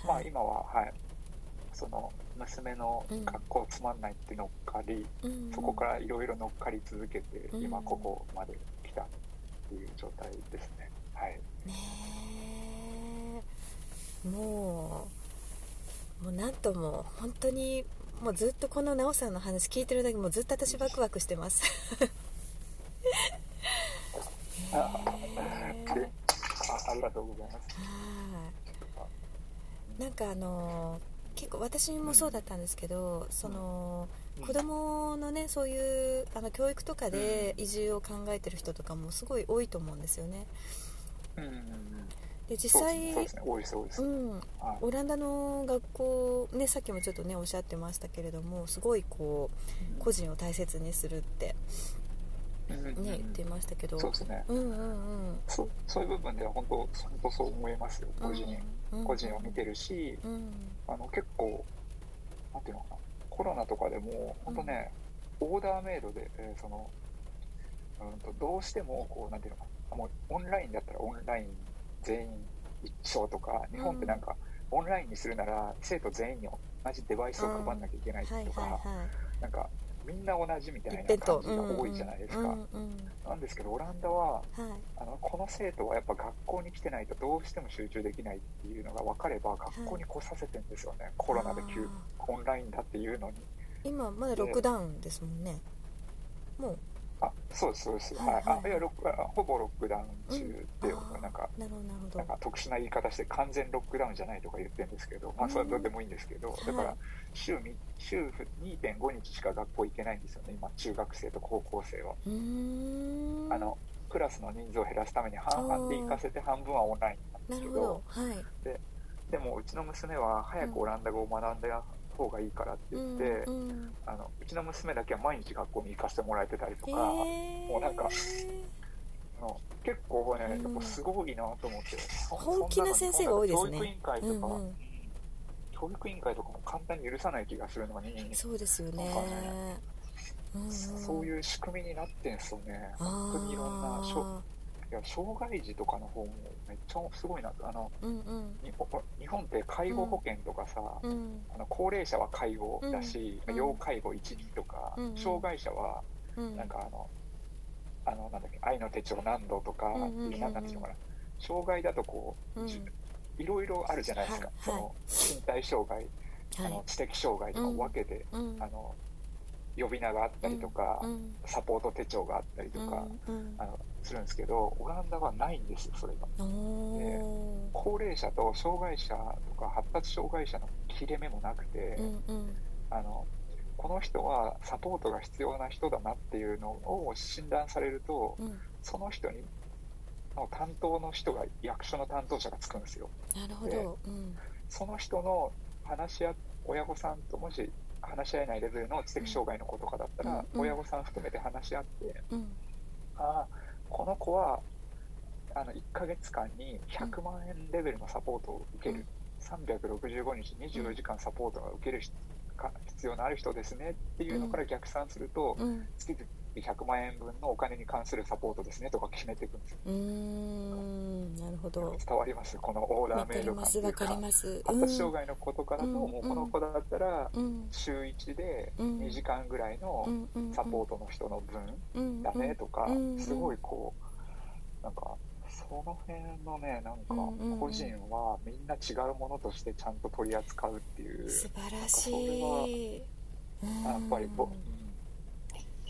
Speaker 2: まあ
Speaker 1: はい
Speaker 2: 今ははいその娘の学校つまんないって乗っかり、
Speaker 1: うん。
Speaker 2: そこからいろいろ乗っかり続けて、
Speaker 1: うん。
Speaker 2: 今ここまで来たっていう状態ですね。はい。
Speaker 1: ねえ。もうもうなんとも本当にもうずっとこの奈緒さんの話聞いてるだけもうずっと私ワクワクしてます。
Speaker 2: あ (laughs) りがとうございます。
Speaker 1: はい。なんかあの結構私もそうだったんですけど、その
Speaker 2: うん。
Speaker 1: 子供のねそういうあの教育とかで移住を考えてる人とかもすごい多いと思うんですよね。
Speaker 2: うん
Speaker 1: で実際オランダの学校ねさっきもちょっとねおっしゃってましたけれどもすごいこう個人を大切にするってね言ってましたけど。
Speaker 2: そうですね。
Speaker 1: うんうんうん。
Speaker 2: そうそういう部分では本当本当そう思いますよ。個人、
Speaker 1: うん
Speaker 2: 個人を見てるし
Speaker 1: うん。
Speaker 2: あの結構なんていうのかな。コロナとかでも本当ね、オーダーメイドで、えーそのうんとどうしてもこうなんていうのかな。もうオンラインだったらオンライン全員一緒とか日本ってなんか、オンラインにするなら生徒全員に同じデバイスを配んなきゃいけないとか、
Speaker 1: はいはいは
Speaker 2: なんかみんな同じみたいな感じが多いじゃないですか、
Speaker 1: うんうんうん。
Speaker 2: なんですけどオランダは
Speaker 1: はい。
Speaker 2: あのこの生徒はやっぱ学校に来てないとどうしても集中できないっていうのが分かれば学校に来させてんですよね、コロナで急オンラインだっていうのに。
Speaker 1: 今まだロックダウンですもんね。もう
Speaker 2: あそうですそうです。
Speaker 1: はい
Speaker 2: はい、
Speaker 1: はい。
Speaker 2: あいやロックあほぼロックダウン中で、
Speaker 1: うん。
Speaker 2: なんか
Speaker 1: な
Speaker 2: んか特殊な言い方して完全ロックダウンじゃないとか言ってるんですけど、まあ、それはどうでもいいんですけど、だから週み週2.5日しか学校行けないんですよね今中学生と高校生は、あのクラスの人数を減らすために半々で行かせて半分はオンラインなんですけど
Speaker 1: はい。
Speaker 2: でもうちの娘は早くオランダ語を学んだ方がいいからって言って、う
Speaker 1: うんうん。
Speaker 2: あのうちの娘だけは毎日学校に行かせてもらえてたりと
Speaker 1: へ
Speaker 2: か、
Speaker 1: ー。
Speaker 2: もうなんかあの結構ね、
Speaker 1: うん。
Speaker 2: やっぱすごいなと思って、そ
Speaker 1: 本気な先生が多いですね。
Speaker 2: 教育委員会とか、
Speaker 1: うんうん。
Speaker 2: 教育委員会とかも簡単に許さない気がするのに、
Speaker 1: そうですよね。
Speaker 2: ね
Speaker 1: うんうん。
Speaker 2: そういう仕組みになってんすよね。
Speaker 1: あー。
Speaker 2: 本当にいろんないや障害児とかの方もめっちゃすごいなあの
Speaker 1: うんうん。
Speaker 2: 日本って介護保険とかさ、
Speaker 1: うん。
Speaker 2: あの高齢者は介護だし、
Speaker 1: うん。
Speaker 2: 要介護12とか、
Speaker 1: うん
Speaker 2: 障害者は
Speaker 1: うん。
Speaker 2: なんかあの、あのなんだっけ愛の手帳何度とかう、
Speaker 1: うんうんうんうん。
Speaker 2: なんていうのかな。障害だとこう、いろいろあるじゃないですか、
Speaker 1: はい。
Speaker 2: その身体障害、あ
Speaker 1: はい。
Speaker 2: の知的障害とか分けて、
Speaker 1: うん。
Speaker 2: あの呼び名があったりとか、
Speaker 1: うん
Speaker 2: サポート手帳があったりとか、
Speaker 1: うん
Speaker 2: あのするんですけどオランダはないんですよそれが。
Speaker 1: うんお
Speaker 2: 高齢者と障害者とか発達障害者の切れ目もなくて、
Speaker 1: ーうんうん。
Speaker 2: あのこの人はサポートが必要な人だなっていうのを診断されると、
Speaker 1: うん。
Speaker 2: その人にの担当の人が役所の担当者がつくんですよ。
Speaker 1: なるほど。うん。
Speaker 2: その人の話し合親御さんともし話し合えないレベルの知的障害の子とかだったら、親御さん含めて話し合って、
Speaker 1: うん。
Speaker 2: ああこの子はあの1ヶ月間に100万円レベルのサポートを受ける、365日24時間サポートが受ける必要のある人ですねっていうのから逆算すると、
Speaker 1: うん
Speaker 2: 月々100万円分のお金に関するサポートですねとか決めていくんですよ。
Speaker 1: うーんなるほど。
Speaker 2: 伝わりますこのオーダーメイド感というか。
Speaker 1: ります
Speaker 2: 発達障害の子とかだと、
Speaker 1: うん
Speaker 2: もうこの子だったら
Speaker 1: うん。
Speaker 2: 週1で
Speaker 1: うん。
Speaker 2: 2時間ぐらいのサポートの人の分
Speaker 1: うん
Speaker 2: だねとか
Speaker 1: うん
Speaker 2: すごいこうなんかその辺のねなんか個人はみんな違うものとしてちゃんと取り扱うっていう。
Speaker 1: 素晴らしい。
Speaker 2: やっぱりぼ、うん、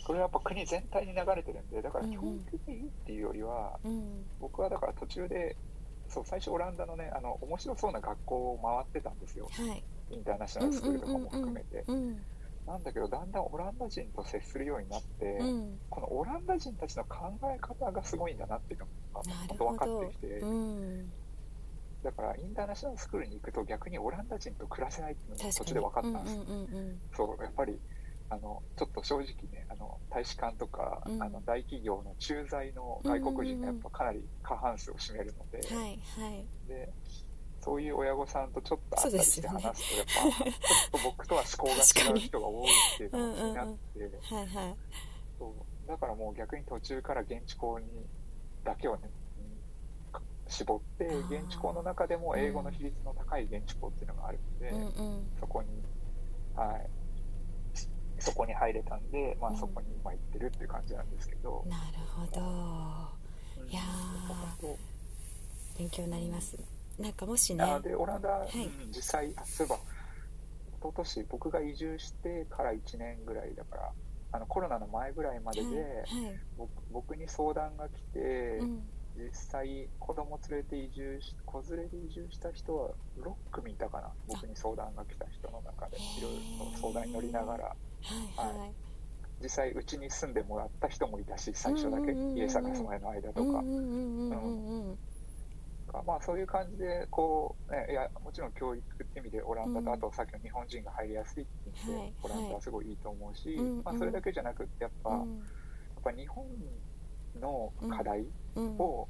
Speaker 2: これはやっぱ国全体に流れてるんでだから
Speaker 1: うんうん。
Speaker 2: 教育でいいっていうよりは
Speaker 1: うん。
Speaker 2: 僕はだから途中でそう最初オランダのねあの面白そうな学校を回ってたんですよ。
Speaker 1: はい。
Speaker 2: インターナショナルスクールとかも含めて。
Speaker 1: うん。
Speaker 2: なんだけどだんだんオランダ人と接するようになって、
Speaker 1: うん。
Speaker 2: このオランダ人たちの考え方がすごいんだなっていうのが本当分かってきて、
Speaker 1: うん。
Speaker 2: だからインターナショナルスクールに行くと逆にオランダ人と暮らせないっていうのが途中で分かったんです、そうやっぱりあのちょっと正直ねあの大使館とか、
Speaker 1: うん。
Speaker 2: あの大企業の駐在の外国人がやっぱかなり過半数を占めるので,、
Speaker 1: うんはいはい。
Speaker 2: でそういう親御さんとちょっと会ったりして話すとやっぱちょっと僕とは思考が違う人が多いっていうのが気になって、
Speaker 1: はいはい
Speaker 2: そう。だからもう逆に途中から現地校にだけをね、うん絞って現地校の中でも英語の比率の高い現地校っていうのがあるので、
Speaker 1: うんうん。
Speaker 2: そこにはいそこに入れたんで、まあ、
Speaker 1: うん。
Speaker 2: そこに今行ってるっていう感じなんですけど、
Speaker 1: なるほど。
Speaker 2: うん。
Speaker 1: いや勉強になります。なんかもし
Speaker 2: 当
Speaker 1: ね
Speaker 2: あでオランダ、
Speaker 1: い。
Speaker 2: うん実際あそういえば一昨年僕が移住してから1年ぐらいだからあのコロナの前ぐらいまでで、
Speaker 1: はい。はい。
Speaker 2: 僕僕に相談が来て、
Speaker 1: うん。
Speaker 2: 実際子供連れて移住し子連れで移住した人は6組いたかな。僕に相談が来た人の中でいろいろ相談に乗りながら
Speaker 1: はいはい。
Speaker 2: 実際うちに住んでもらった人もいたし最初だけ家探す前の間とか。まあそういう感じでこう、ね、いやもちろん教育って意味でオランダ
Speaker 1: うん。
Speaker 2: とあとさっきの日本人が入りやすいって意味
Speaker 1: はい
Speaker 2: でオランダはすごいいいと思うし、
Speaker 1: うん
Speaker 2: まあ、それだけじゃなくってやっぱ、やっ
Speaker 1: うん
Speaker 2: ぱ日本の課題
Speaker 1: うん。
Speaker 2: を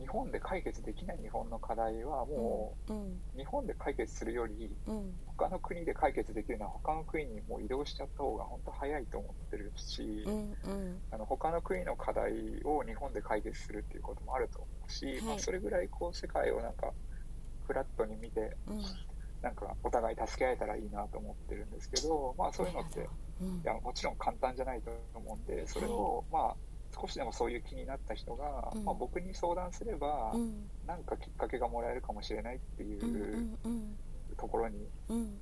Speaker 2: 日本で解決できない日本の課題はも
Speaker 1: う
Speaker 2: 日本で解決するより
Speaker 1: うん。
Speaker 2: 他の国で解決できるのは他の国にもう移動しちゃった方が本当早いと思ってるし、あの他の国の課題を日本で解決するっていうこともあると思うし、
Speaker 1: い。
Speaker 2: まあ、それぐらいこう世界をなんかフラットに見て
Speaker 1: うん。
Speaker 2: なんかお互い助け合えたらいいなと思ってるんですけど、まあ、そういうのってい
Speaker 1: うん。
Speaker 2: やもちろん簡単じゃないと思うんでそれをまあ少しでもそういう気になった人が、
Speaker 1: うん。
Speaker 2: まあ、僕に相談すれば
Speaker 1: うん。
Speaker 2: なんかきっかけがもらえるかもしれないってい
Speaker 1: う
Speaker 2: ところに
Speaker 1: うん。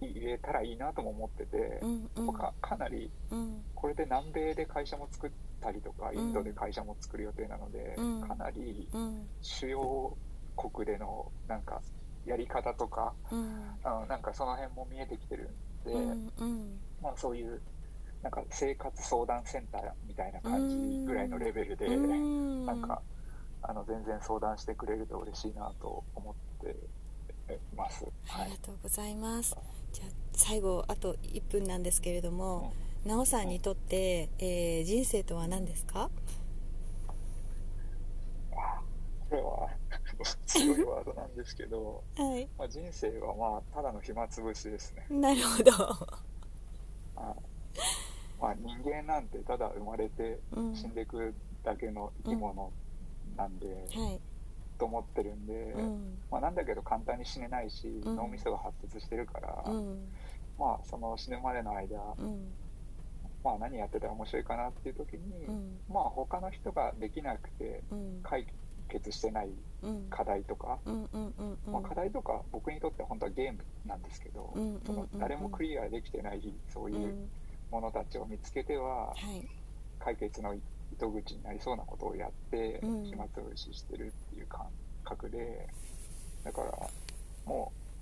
Speaker 2: 入れたらいいなとも思ってて僕はかなり
Speaker 1: うん。
Speaker 2: これで南米で会社も作ったりとかインドで会社も作る予定なので、
Speaker 1: うん。
Speaker 2: かなり
Speaker 1: うん。
Speaker 2: 主要国でのなんかやり方とか
Speaker 1: うん。
Speaker 2: あのなんかその辺も見えてきてるんで、
Speaker 1: うんうん。
Speaker 2: まあ、そういうなんか生活相談センターみたいな感じぐらいのレベルで、
Speaker 1: うん。
Speaker 2: なんかあの全然相談してくれると嬉しいなと思ってます。はい。
Speaker 1: ありがとうございます。じゃあ最後あと1分なんですけれども、なおさんにとって、えー人生とは何ですか？
Speaker 2: あこれは強いワードなんですけど、(laughs)
Speaker 1: はい。
Speaker 2: まあ、人生はまあただの暇つぶしですね。
Speaker 1: なるほど。
Speaker 2: あまあ、人間なんてただ生まれて
Speaker 1: うん。
Speaker 2: 死んでいくだけの生き物なんで、
Speaker 1: はい。
Speaker 2: と思ってるんで、
Speaker 1: うん。
Speaker 2: まあ、なんだけど簡単に死ねないし、
Speaker 1: ん。
Speaker 2: 脳みそが発達してるから、
Speaker 1: うん。
Speaker 2: まあその死ぬまでの間、
Speaker 1: うん。
Speaker 2: まあ、何やってたら面白いかなっていう時に、
Speaker 1: うん。
Speaker 2: まあ他の人ができなくて
Speaker 1: うん。
Speaker 2: 解決してない
Speaker 1: うん。
Speaker 2: 課題とか、
Speaker 1: うんうんうんうん。
Speaker 2: まあ、課題とか僕にとっては本当はゲームなんですけど、
Speaker 1: うんうんうん
Speaker 2: その誰もクリアできてないそう
Speaker 1: う
Speaker 2: いうんものたちを見つけては
Speaker 1: はい。
Speaker 2: 解決の糸口になりそうなことをやって
Speaker 1: うん。
Speaker 2: 暇つぶししてるっていう感覚でだからも